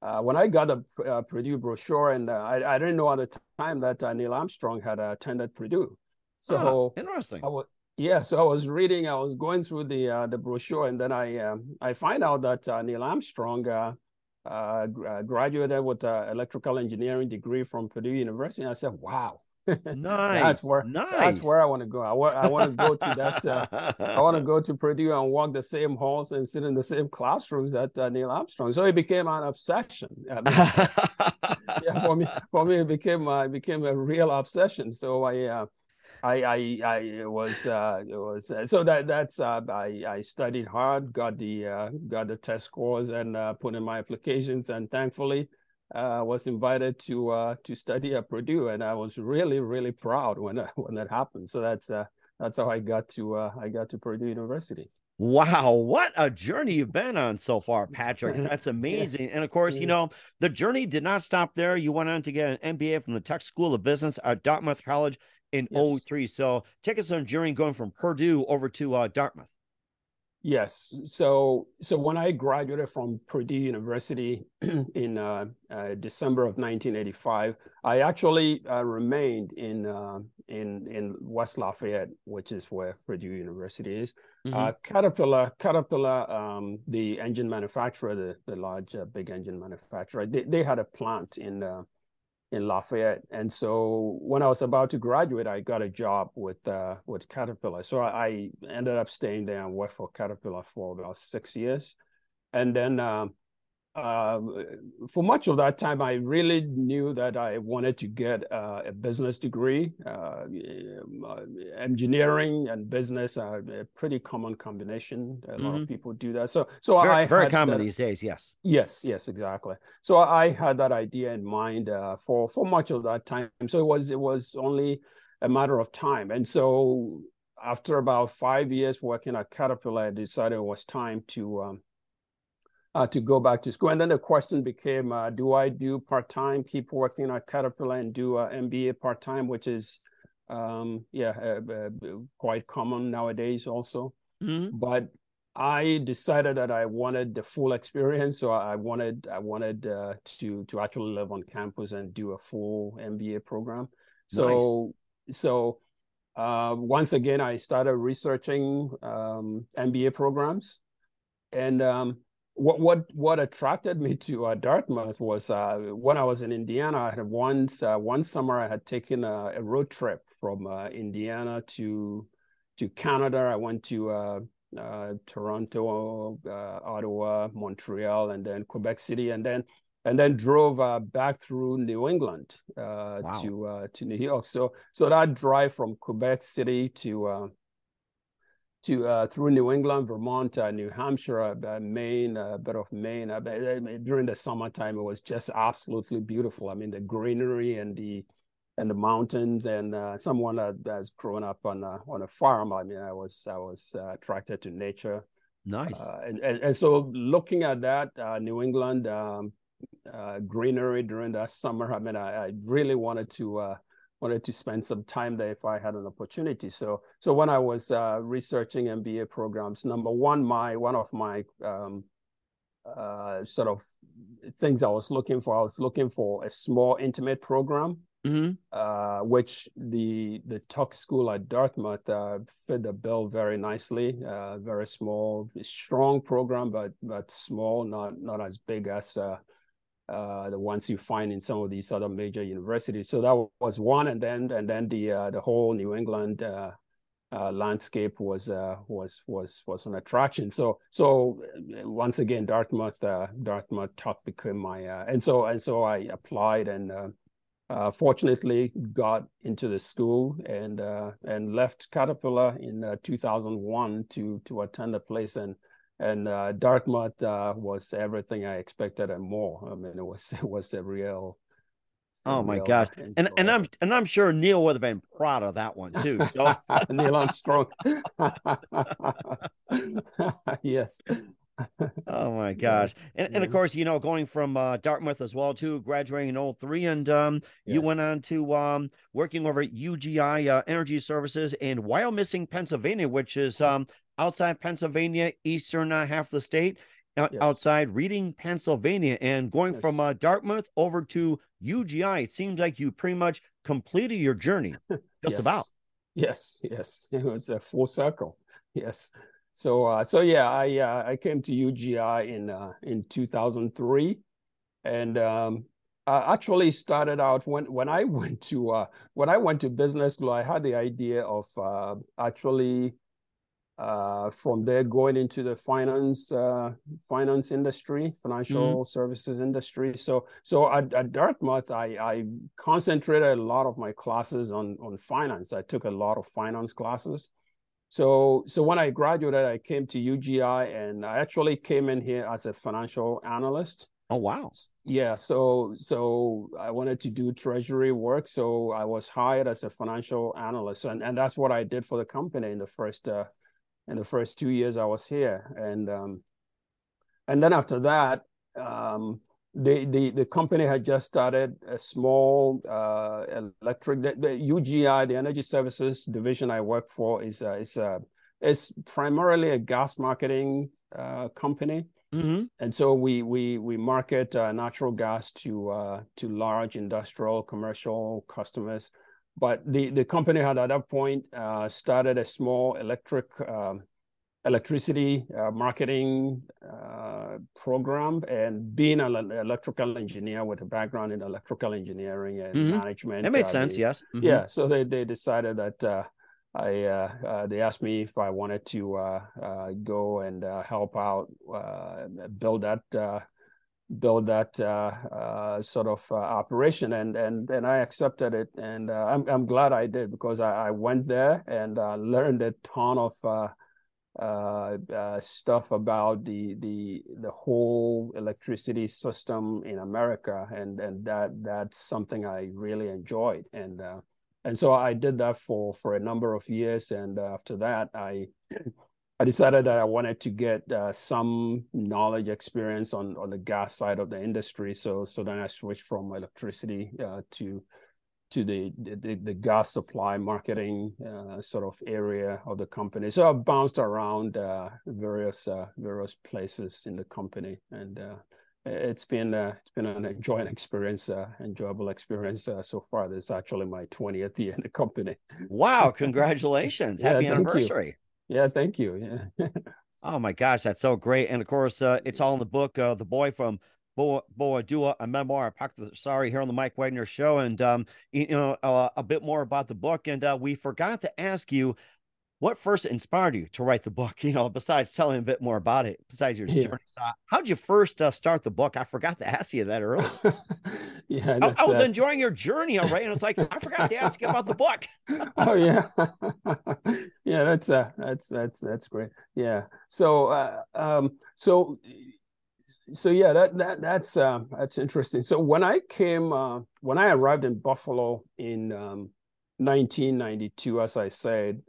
uh, when I got the uh, Purdue brochure, and uh, I I didn't know at the time that uh, Neil Armstrong had attended Purdue. So ah, interesting. I was, yeah, so I was reading, I was going through the the brochure, and then I um, I find out that Neil Armstrong uh, uh, graduated with an electrical engineering degree from Purdue University. And I said, wow. nice. that's where nice. that's where I want to go. I want I want to go to that. Uh, I want to go to Purdue and walk the same halls and sit in the same classrooms that uh, Neil Armstrong. So it became an obsession. I mean, yeah, for me, for me, it became uh, it became a real obsession. So I I I I was uh it was uh, so that that's uh I I studied hard, got the uh got the test scores and uh put in my applications and thankfully uh was invited to uh to study at Purdue and I was really really proud when uh, when that happened. So that's uh that's how I got to uh, I got to Purdue University. Wow, what a journey you've been on so far, Patrick. That's amazing. yeah. And of course, you know, the journey did not stop there. You went on to get an MBA from the Tuck School of Business at Dartmouth College in yes. 03. So take us on journey going from Purdue over to uh, Dartmouth. Yes. So so when I graduated from Purdue University in uh, uh, December of 1985, I actually uh, remained in uh, in in West Lafayette, which is where Purdue University is. Mm-hmm. Uh, Caterpillar, Caterpillar, um, the engine manufacturer, the the large uh, big engine manufacturer, they, they had a plant in in Lafayette. And so when I was about to graduate, I got a job with uh, with Caterpillar. So I, I, ended up staying there and worked for Caterpillar for about six years. And then um, uh, for much of that time, I really knew that I wanted to get uh, a business degree. Uh, uh engineering and business are a pretty common combination. A mm-hmm. lot of mm-hmm. people do that. So, so very, I very common that, these days. Yes. Yes. Yes. Exactly. So I had that idea in mind uh, for for much of that time. So it was it was only a matter of time. And so after about five years working at Caterpillar, I decided it was time to um, uh, to go back to school. And then the question became, uh, do I do part-time, keep working at Caterpillar and do uh, MBA part-time, which is, um, yeah, uh, uh, quite common nowadays also. Mm-hmm. But I decided that I wanted the full experience. So I wanted, I wanted uh, to, to actually live on campus and do a full MBA program. So, nice. so once again, I started researching um, MBA programs and um, what what what attracted me to uh, Dartmouth was uh, when I was in Indiana. I had once uh, one summer I had taken a, a road trip from uh, Indiana to to Canada. I went to uh, uh, Toronto, Ottawa, Montreal, and then Quebec City, and then and then drove back through New England wow. to to New York. So so that drive from Quebec City to to uh, through New England, Vermont, uh, New Hampshire, uh, Maine, a bit of Maine. during the summertime, it was just absolutely beautiful. I mean, the greenery and the and the mountains. And uh, someone that has grown up on a, on a farm, I mean, I was I was uh, attracted to nature. Nice. And, and, and so looking at that, New England um, greenery during that summer, I mean, I, I really wanted to wanted to spend some time there if I had an opportunity. So, so when I was uh, researching MBA programs, number one, my one of my um, uh, sort of things I was looking for, I was looking for a small, intimate program, mm-hmm. uh, which the the Tuck School at Dartmouth uh, fit the bill very nicely. Uh, very small, strong program, but but small, not not as big as uh, the ones you find in some of these other major universities. So that was one, and then and then the uh, the whole New England uh, uh landscape was uh, was was was an attraction. So so uh, once again, Dartmouth Dartmouth Tuck became my and so and so I applied and. fortunately, got into the school and and left Caterpillar in 2001 to to attend the place and and uh, Dartmouth uh, was everything I expected and more. I mean, it was it was a real. Oh my gosh! And and I'm and I'm sure Neil would have been proud of that one too. So Neil Armstrong. yes. oh my gosh and, and of course you know going from uh, dartmouth as well too graduating in 03 and um, yes. you went on to um, working over at ugi uh, energy services in wyomissing pennsylvania which is um, outside Pennsylvania, eastern uh, half of the state, yes. outside Reading, Pennsylvania, and going yes. from uh, Dartmouth over to UGI. It seems like you pretty much completed your journey, just yes. about. Yes, yes, it was a full circle. Yes. So, uh, so yeah, I uh, I came to UGI in uh, in 2003, and um, I actually started out when when I went to uh, when I went to business school. I had the idea of uh, actually uh, from there going into the finance uh, finance industry financial mm-hmm. services industry. So so at, at dartmouth I, I concentrated a lot of my classes on on finance. I took a lot of finance classes. So so when i graduated i came to ugi and i actually came in here as a financial analyst. Oh wow. Yeah, so so I wanted to do treasury work, so I was hired as a financial analyst, and and that's what I did for the company in the first uh, in the first two years I was here, and um, and then after that, um, the the the company had just started a small uh, electric the, the, UGI, the Energy Services division I work for, is uh, is uh, is primarily a gas marketing uh, company. Mm-hmm. And so we we we market uh, natural gas to uh, to large industrial commercial customers. But the the company had at that point uh, started a small electric um, electricity uh, marketing uh, program, and being an electrical engineer with a background in electrical engineering and mm-hmm. management, that made uh, sense. They, yes. Mm-hmm. Yeah. So they they decided that I uh, uh, they asked me if I wanted to uh, uh go and uh, help out uh, build that build that uh, uh, sort of uh, operation and and and I accepted it and I'm I'm glad I did because I, I went there and learned a ton of uh stuff about the the the whole electricity system in America and and that that's something I really enjoyed and uh, and so I did that for for a number of years. And after that, I I decided that I wanted to get uh, some knowledge experience on on the gas side of the industry. So so then I switched from electricity uh, to to the, the, the gas supply marketing uh, sort of area of the company. So I bounced around uh, various uh, various places in the company and uh, it's been uh, it's been an enjoying experience, uh, enjoyable experience uh, so far. This is actually my 20th year in the company. Wow! Congratulations! yeah, Happy anniversary! Yeah, thank you. Yeah. oh my gosh, that's so great! And of course, uh, it's all in the book, uh, "The Boy from Boa, Boadua, a memoir. I'm sorry, here on the Mike Wagner Show, and um, you know uh, a bit more about the book. And uh, we forgot to ask you what first inspired you to write the book? You know, besides telling a bit more about it, besides your yeah. journey. So how'd you first uh, start the book? I forgot to ask you that earlier. yeah, I, I, was uh... enjoying your journey, all right, and it's like I forgot to ask you about the book. oh yeah, yeah, that's uh, that's that's that's great. Yeah, so uh, um, so so yeah, that that that's uh, that's interesting. So when I came, uh, when I arrived in Buffalo in um, 1992, as I said,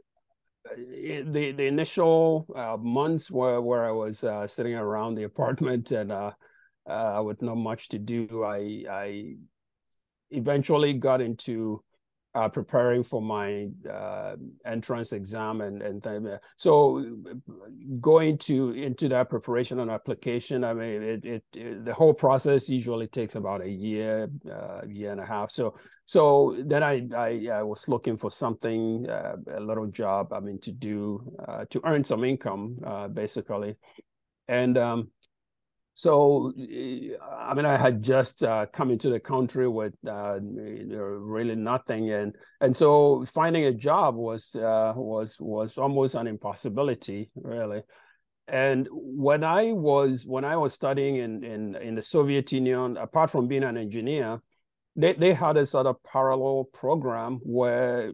the the initial uh, months where where I was uh, sitting around the apartment and uh, uh with not much to do, I I eventually got into uh, preparing for my uh, entrance exam and and so going to into that preparation and application i mean it, it, it, the whole process usually takes about a year uh, year and a half. So so then i i, I was looking for something uh, a little job i mean to do uh, to earn some income uh, basically. And um, so, I mean, I had just uh, come into the country with uh, really nothing, and and so finding a job was uh, was was almost an impossibility, really. And when I was when I was studying in in in the Soviet Union, apart from being an engineer, they they had a sort of parallel program where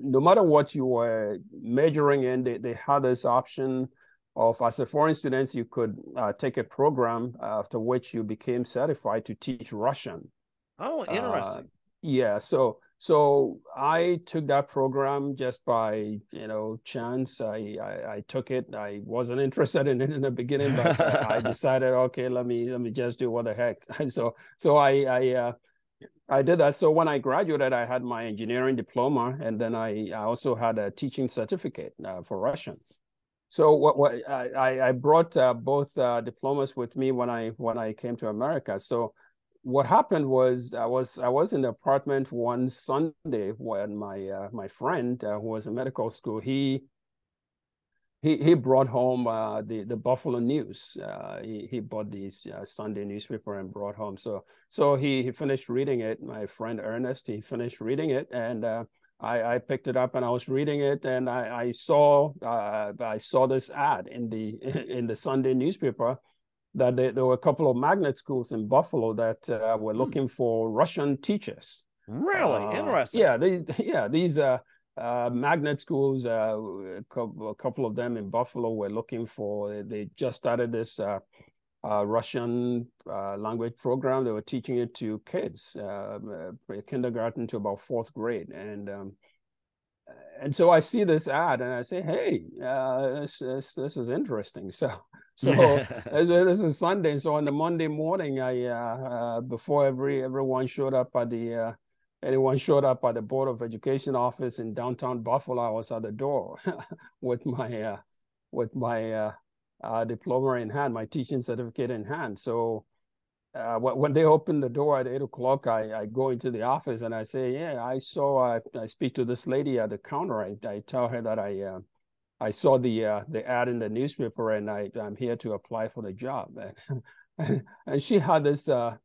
no matter what you were majoring in, they they had this option of as a foreign student, you could uh, take a program after which you became certified to teach Russian. Oh, uh, interesting. Uh, yeah. So so I took that program just by you know chance. I I, I took it. I wasn't interested in it in the beginning, but uh, I decided okay, let me let me just do what the heck. And so so I I. Uh, I did that. So when I graduated, I had my engineering diploma, and then I, I also had a teaching certificate uh, for Russian. So what, what I, I brought uh, both uh, diplomas with me when I when I came to America. So what happened was I was I was in the apartment one Sunday when my uh, my friend uh, who was in medical school he he he brought home uh, the the Buffalo News. Uh, he he bought the Sunday newspaper and brought home. So so he he finished reading it. My friend Ernest he finished reading it and I, I picked it up and I was reading it and I, I saw uh, I saw this ad in the in the Sunday newspaper that there, there were a couple of magnet schools in Buffalo that uh, were hmm. looking for Russian teachers. Really uh, interesting. Yeah, they, yeah these uh, uh, magnet schools, uh, a couple of them in Buffalo were looking for. They just started this uh, Russian uh, language program. They were teaching it to kids, uh, kindergarten to about fourth grade, and um, and so I see this ad and I say, "Hey, uh, this, this, this is interesting." So so this is Sunday. So on the Monday morning, I uh, before every everyone showed up at the anyone showed up at the Board of Education office in downtown Buffalo, I was at the door with my with my uh, diploma in hand, my teaching certificate in hand. So uh, when they open the door at eight o'clock, I, I go into the office and I say, "Yeah, I saw." I, I speak to this lady at the counter. I, I tell her that I uh, I saw the uh, the ad in the newspaper and I I'm here to apply for the job. and, and she had this uh,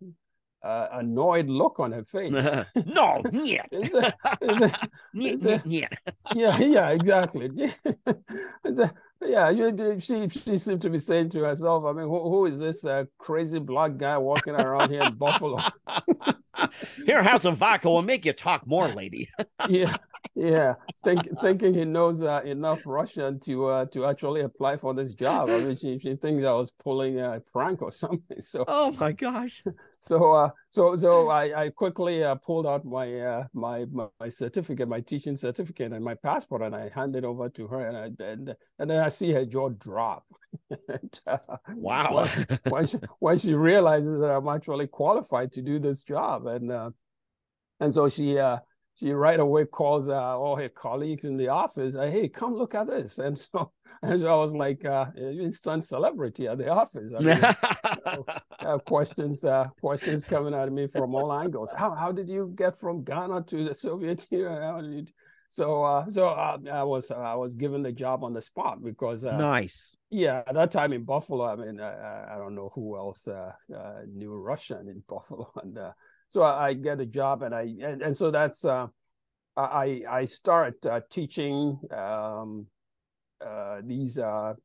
uh, annoyed look on her face. no, yeah, yeah, yeah, exactly. Yeah, you, she she seemed to be saying to herself, I mean, who, who is this uh, crazy black guy walking around here in Buffalo? here, have some vodka. We'll make you talk more, lady. yeah, yeah. Think, thinking he knows uh, enough Russian to uh, to actually apply for this job. I mean, she, she thinks I was pulling a prank or something. So, oh my gosh. So, uh, so, so I, I quickly uh, pulled out my, uh, my my certificate, my teaching certificate, and my passport, and I handed over to her, and I and, and then I see her jaw drop. and, uh, wow! when, she, when she realizes that I'm actually qualified to do this job, and uh, and so she uh, she right away calls uh, all her colleagues in the office, uh, "Hey, come look at this!" And so, and so I was like uh, instant celebrity at the office. I mean, questions, uh, questions coming at me from all angles. How how did you get from Ghana to the Soviet Union? So, uh, so uh, I was I was given the job on the spot because uh, nice. Yeah, at that time in Buffalo, I mean, I, I don't know who else uh, uh, knew Russian in Buffalo, and uh, so I, I, get a job, and I and, and so that's I I start teaching um, these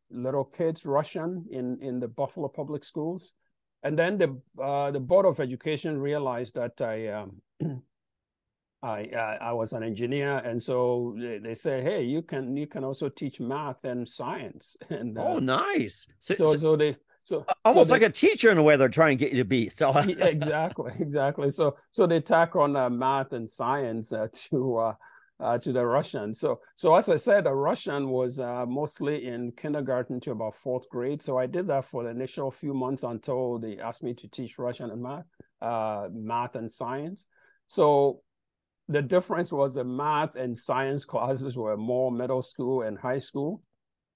little kids Russian in in the Buffalo public schools, and then the the Board of Education realized that I. Um, I, I, I was an engineer, and so they, they, say, "Hey, you can you can also teach math and science." And uh, oh, nice. So, so, so they so almost so like a teacher in a way they're trying to get you to be. So exactly, exactly. So so they tack on uh, math and science uh, to uh, uh, to the Russian. So so as I said, the Russian was uh, mostly in kindergarten to about fourth grade. So I did that for the initial few months until they asked me to teach Russian and math, uh, math and science. So the difference was the math and science classes were more middle school and high school.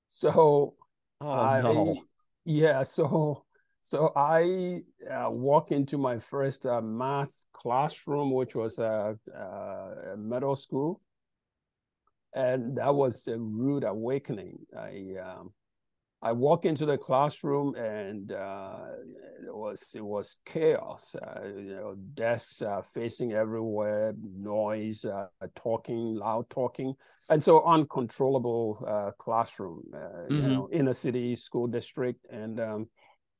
So, oh I, no, yeah. So, so I uh, walk into my first uh, math classroom, which was a, a, middle school, and that was a rude awakening. I um, I walk into the classroom and uh, it was it was chaos. Uh, you know, desks uh, facing everywhere, noise, uh, talking, loud talking, and so uncontrollable uh, classroom. Mm-hmm. You know, in a city school district, and um,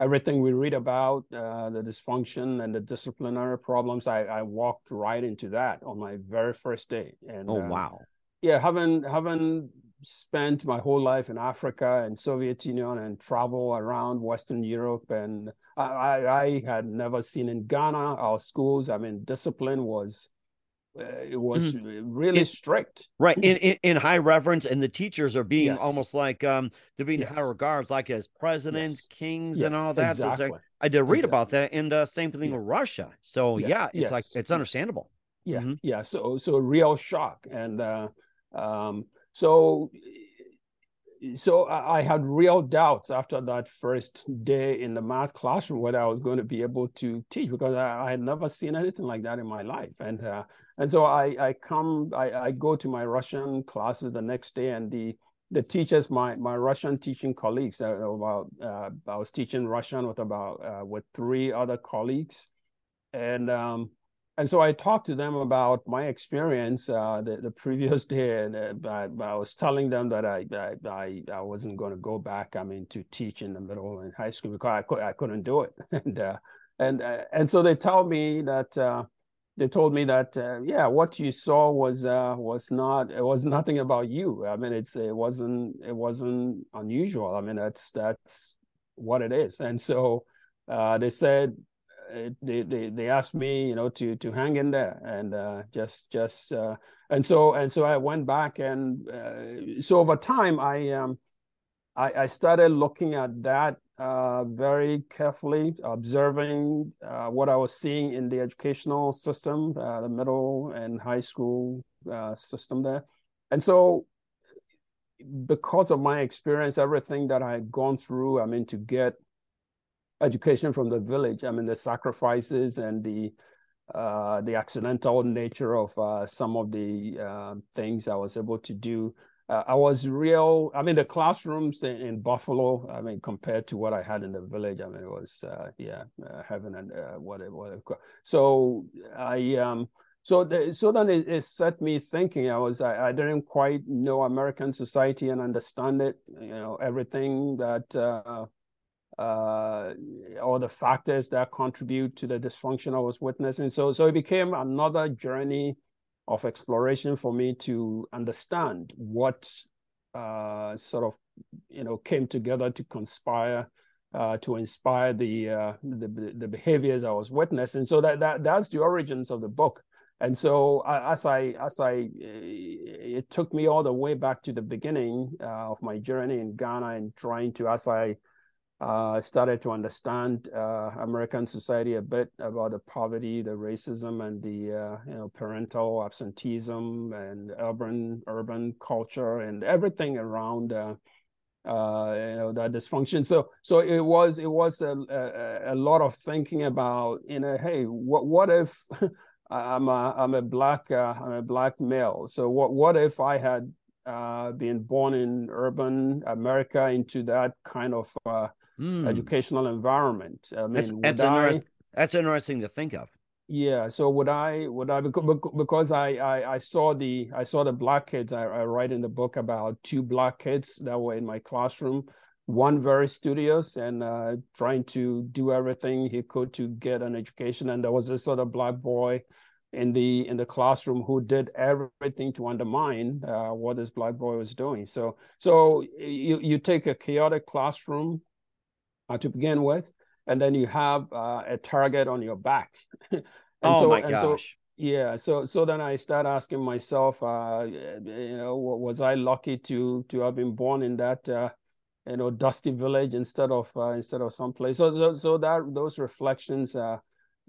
everything we read about the dysfunction and the disciplinary problems. I, I walked right into that on my very first day. And oh wow, yeah, having having spent my whole life in Africa and Soviet Union and travel around Western Europe. And I, I had never seen in Ghana our schools. I mean, discipline was uh, it was mm-hmm. really strict, right? In, in, in high reverence, and the teachers are being yes. almost like um they're being yes. high regards, like as presidents, yes. kings, and all that. Exactly. So I did read exactly. about that, and uh, same thing yeah. with Russia. So yeah, it's like it's understandable. Yeah, mm-hmm. yeah. So so real shock, and uh, um, so so I had real doubts after that first day in the math classroom whether I was going to be able to teach because I, I had never seen anything like that in my life. And uh, and so I I come I, I go to my Russian classes the next day and the the teachers my my Russian teaching colleagues uh, about uh, I was teaching Russian with about uh, with three other colleagues and um, and so I talked to them about my experience uh, the, the previous day, and uh, I, I, was telling them that I I, I wasn't going to go back. I mean, to teach in the middle and high school because I could I couldn't do it, and uh, and uh, and so they told me that uh, they told me that uh, yeah, what you saw was was not it was nothing about you. I mean, it's it wasn't it wasn't unusual. I mean, that's that's what it is, and so uh, they said uh, they, they they asked me, you know, to to hang in there and uh, just just uh, and so and so I went back and uh, so over time I um I, I started looking at that uh, very carefully, observing uh, what I was seeing in the educational system, the middle and high school system there, and so because of my experience, everything that I had gone through, I mean, to get education from the village. I mean, the sacrifices and the uh, the accidental nature of uh, some of the uh, things I was able to do. Uh, I was real. I mean, the classrooms in, in, Buffalo. I mean, compared to what I had in the village, I mean, it was uh, yeah, uh, heaven and whatever. So I um. So, the, so then it, it, set me thinking. I was I, I, didn't quite know American society and understand it. You know everything that uh, all the factors that contribute to the dysfunction I was witnessing. So, so it became another journey of exploration for me to understand what uh, sort of you know came together to conspire uh, to inspire the, uh, the, the behaviors I was witnessing. So that that that's the origins of the book. And so as I as I it took me all the way back to the beginning uh, of my journey in Ghana and trying to as I uh, started to understand uh, American society a bit about the poverty, the racism, and the uh, you know parental absenteeism and urban urban culture and everything around uh, uh, you know that dysfunction. So so it was it was a, a, a lot of thinking about you know hey what what if I'm a I'm a black uh, I'm a black male. So what what if I had been born in urban America into that kind of mm. educational environment. I mean, that's, that's, I, that's interesting to think of. Yeah. So would I would I because I I, I saw the I saw the black kids. I, I write in the book about two black kids that were in my classroom. One very studious and uh, trying to do everything he could to get an education, and there was this sort of black boy in the in the classroom who did everything to undermine uh, what this black boy was doing. So so you you take a chaotic classroom uh, to begin with, and then you have uh, a target on your back. oh so, my gosh. So, yeah, so so then I start asking myself, uh, you know, was I lucky to to have been born in that uh, you know dusty village instead of uh, instead of someplace? So so so that those reflections uh,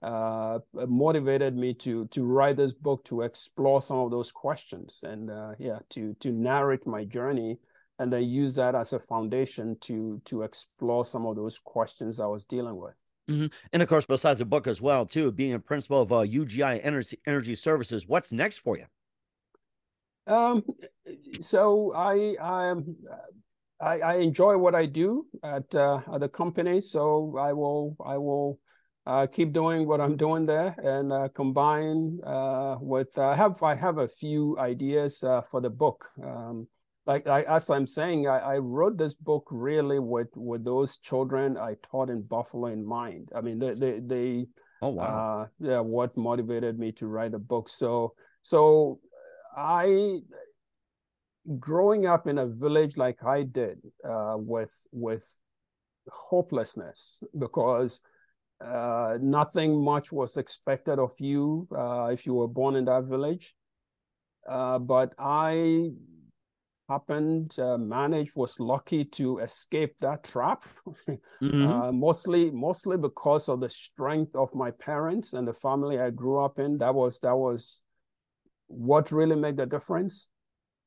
uh, motivated me to to write this book to explore some of those questions and uh, yeah to to narrate my journey and then use that as a foundation to to explore some of those questions I was dealing with. Mm-hmm. And of course, besides the book as well, too, being a principal of uh, UGI Energy, Energy Services, what's next for you? Um, so I I, I, I enjoy what I do at uh, at the company, so I will I will uh, keep doing what I'm doing there and uh, combine uh, with I have I have a few ideas uh, for the book. Um, like I, as I'm saying, I, I, wrote this book really with with those children I taught in Buffalo in mind. I mean, they they, they oh wow, uh, yeah, what motivated me to write a book. So so I growing up in a village like I did uh, with with hopelessness because uh, nothing much was expected of you uh, if you were born in that village. Uh, but I happened, uh, managed, was lucky to escape that trap. mm-hmm. uh, mostly, mostly because of the strength of my parents and the family I grew up in. That was that was what really made the difference.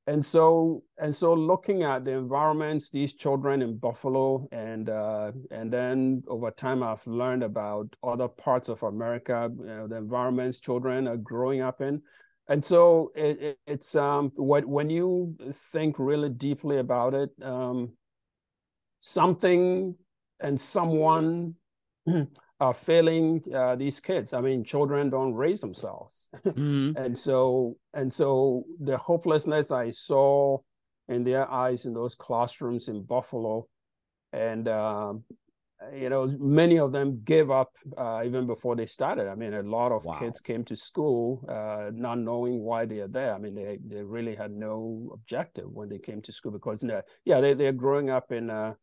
And so, and so, looking at the environments, these children in Buffalo, and uh, and then over time, I've learned about other parts of America, you know, the environments children are growing up in. And so it, it, it's um what when you think really deeply about it um something and someone are failing uh, these kids i mean children don't raise themselves mm-hmm. and so and so the hopelessness i saw in their eyes in those classrooms in buffalo and um, you know, many of them gave up uh, even before they started. I mean, a lot of wow. kids came to school uh, not knowing why they are there. I mean, they, they really had no objective when they came to school because, yeah, they, they're growing up in a,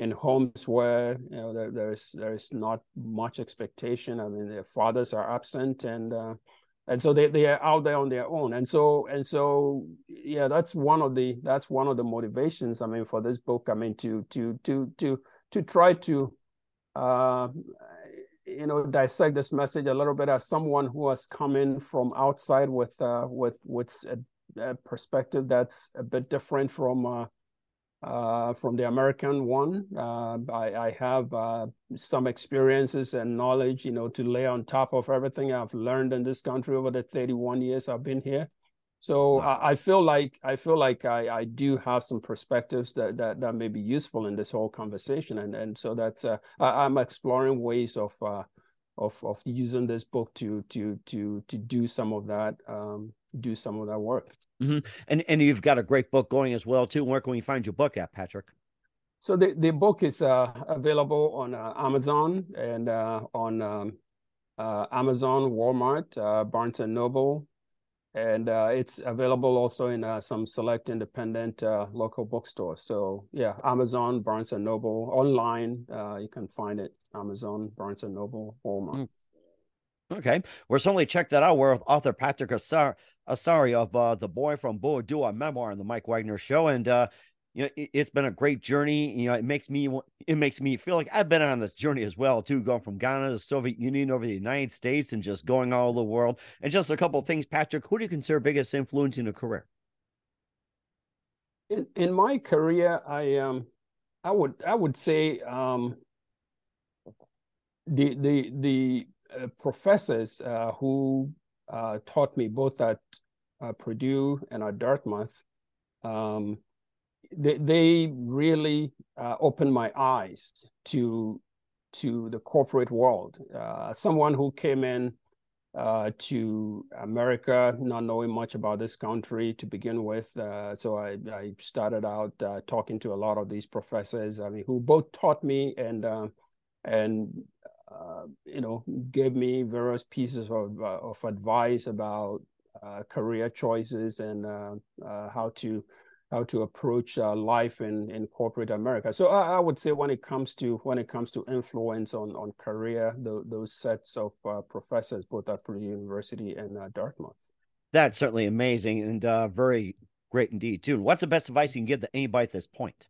in homes where you know there, there's there's not much expectation. I mean, their fathers are absent, and uh, and so they they are out there on their own. And so and so yeah, that's one of the that's one of the motivations. I mean, for this book, I mean to to to to to try to uh, you know dissect this message a little bit as someone who has come in from outside with uh, with with a, a perspective that's a bit different from uh, from the American one. Uh, I, I, have uh, some experiences and knowledge, you know, to lay on top of everything I've learned in this country over the 31 years I've been here. So wow. I, I, feel like I feel like I, I do have some perspectives that, that that may be useful in this whole conversation, and and so that's uh, I, am exploring ways of uh, of of using this book to to to to do some of that um, do some of that work. Mm-hmm. And and you've got a great book going as well too. Where can we find your book at, Patrick? So the, the book is uh, available on uh, Amazon and uh, on um, uh, Amazon, Walmart, uh, Barnes and Noble, and uh, it's available also in some select independent local bookstores. So yeah, Amazon, Barnes and Noble, online you can find it. Amazon, Barnes and Noble, Walmart. Mm. Okay, we'll certainly check that out. We're with author Patrick Asare uh, of uh, the boy from Boadua memoir on the Mike Wagner show, and uh, you know it, has been a great journey. You know, it makes me it makes me feel like I've been on this journey as well too, going from Ghana to the Soviet Union over the United States and just going all over the world. And just a couple things, Patrick, who do you consider biggest influence in your career? In in my career, I um I would I would say um the the the uh, professors uh, who uh, taught me both at uh, Purdue and at Dartmouth, um, they, they really uh, opened my eyes to to the corporate world. Uh, someone who came in uh, to America not knowing much about this country to begin with, uh, so I, I, started out talking to a lot of these professors. I mean, who both taught me and and uh, you know, gave me various pieces of, uh, of advice about uh, career choices and uh, uh, how to how to approach uh, life in, in corporate America. So I, I, would say when it comes to when it comes to influence on on career, the, those sets of uh, professors both at Purdue University and uh, Dartmouth. That's certainly amazing and very great indeed too. What's the best advice you can give to anybody at this point?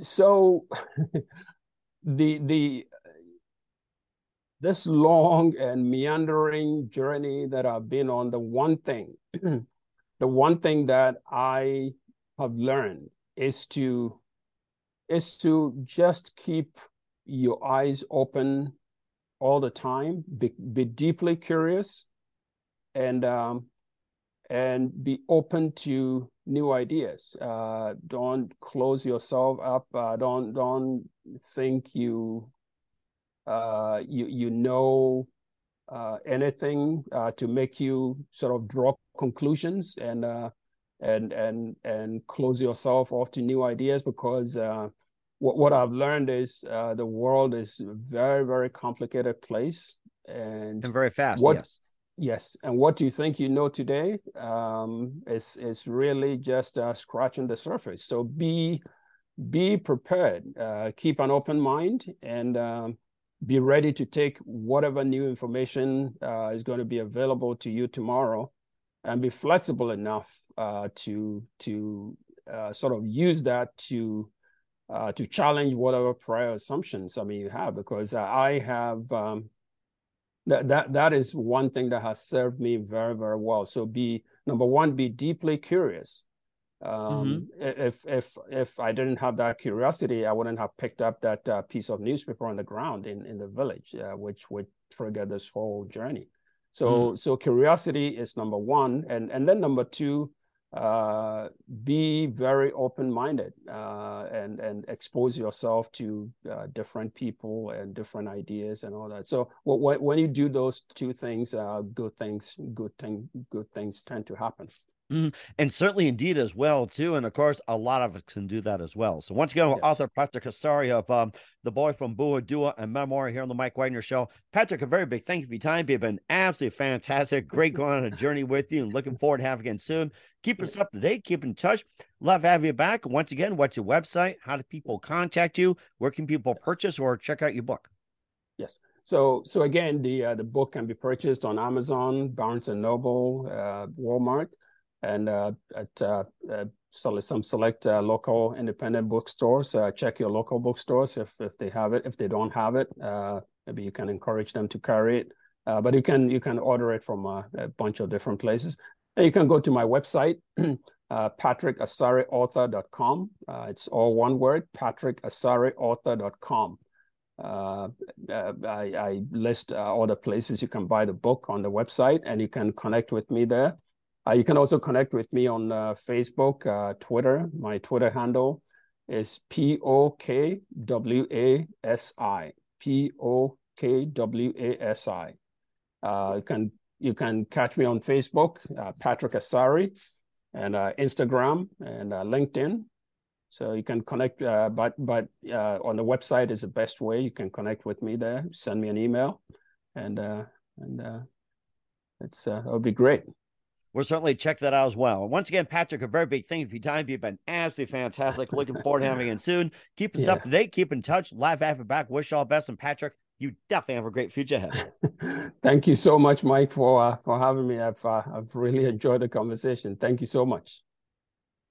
So the the this long and meandering journey that I've been on, the one thing, the one thing that I have learned is to is to just keep your eyes open all the time, be, be deeply curious, and um, and be open to new ideas. Uh, don't close yourself up. Uh, don't don't think you uh, you you know uh, anything uh, to make you sort of draw conclusions and uh, and and and close yourself off to new ideas because what what I've learned is the world is a very very complicated place and, and very fast. What, yes Yes, and what do you think you know today um, is is really just uh, scratching the surface. So be be prepared, uh, keep an open mind, and um, be ready to take whatever new information uh, is going to be available to you tomorrow, and be flexible enough uh, to to uh, sort of use that to uh, to challenge whatever prior assumptions I mean you have. Because I have um, that that that is one thing that has served me very very well so be number one be deeply curious um, mm-hmm. if if if i didn't have that curiosity i wouldn't have picked up that uh, piece of newspaper on the ground in in the village uh, which would trigger this whole journey so mm-hmm. so curiosity is number one and and then number two uh, be very open-minded uh, and and expose yourself to uh, different people and different ideas and all that. So when you do those two things, uh, good things, good thing, good things tend to happen. Mm, and certainly indeed as well too and of course a lot of us can do that as well. So once again yes. author Patrick Asare of um, the boy from Boadua and memoir here on the mike wagner show. Patrick a very big thank you for your time. You've been absolutely fantastic. Great going on a journey with you and looking forward to having again soon. Keep us up to date. Keep in touch. Love having you back. Once again what's your website? How do people contact you? Where can people purchase or check out your book? Yes. So, so again, the uh, the book can be purchased on Amazon, Barnes and Noble, uh, Walmart, and uh, at uh, uh, some select local independent bookstores. check your local bookstores if if they have it. If they don't have it, maybe you can encourage them to carry it. but you can you can order it from a, a bunch of different places. And you can go to my website, uh, patrickasareauthor.com. Uh, it's all one word, patrickasareauthor.com. Uh, I, I, list uh, all the places you can buy the book on the website, and you can connect with me there. Uh, you can also connect with me on uh, Facebook, uh, Twitter. My Twitter handle is P O K W A S I. P O K W A S I. you can you can catch me on Facebook, Patrick Asare, and Instagram and LinkedIn. So you can connect, uh, but but uh, on the website is the best way. You can connect with me there. Send me an email, and uh, and it's it'll be great. We'll certainly check that out as well. once again, Patrick, a very big thank you for your time. You've been absolutely fantastic. Looking forward to having you soon. Keep us yeah. up to date. Keep in touch. Live after back. Wish all the best. And Patrick, you definitely have a great future ahead. Thank you so much, Mike, for uh, for having me. I've uh, I've really enjoyed the conversation. Thank you so much.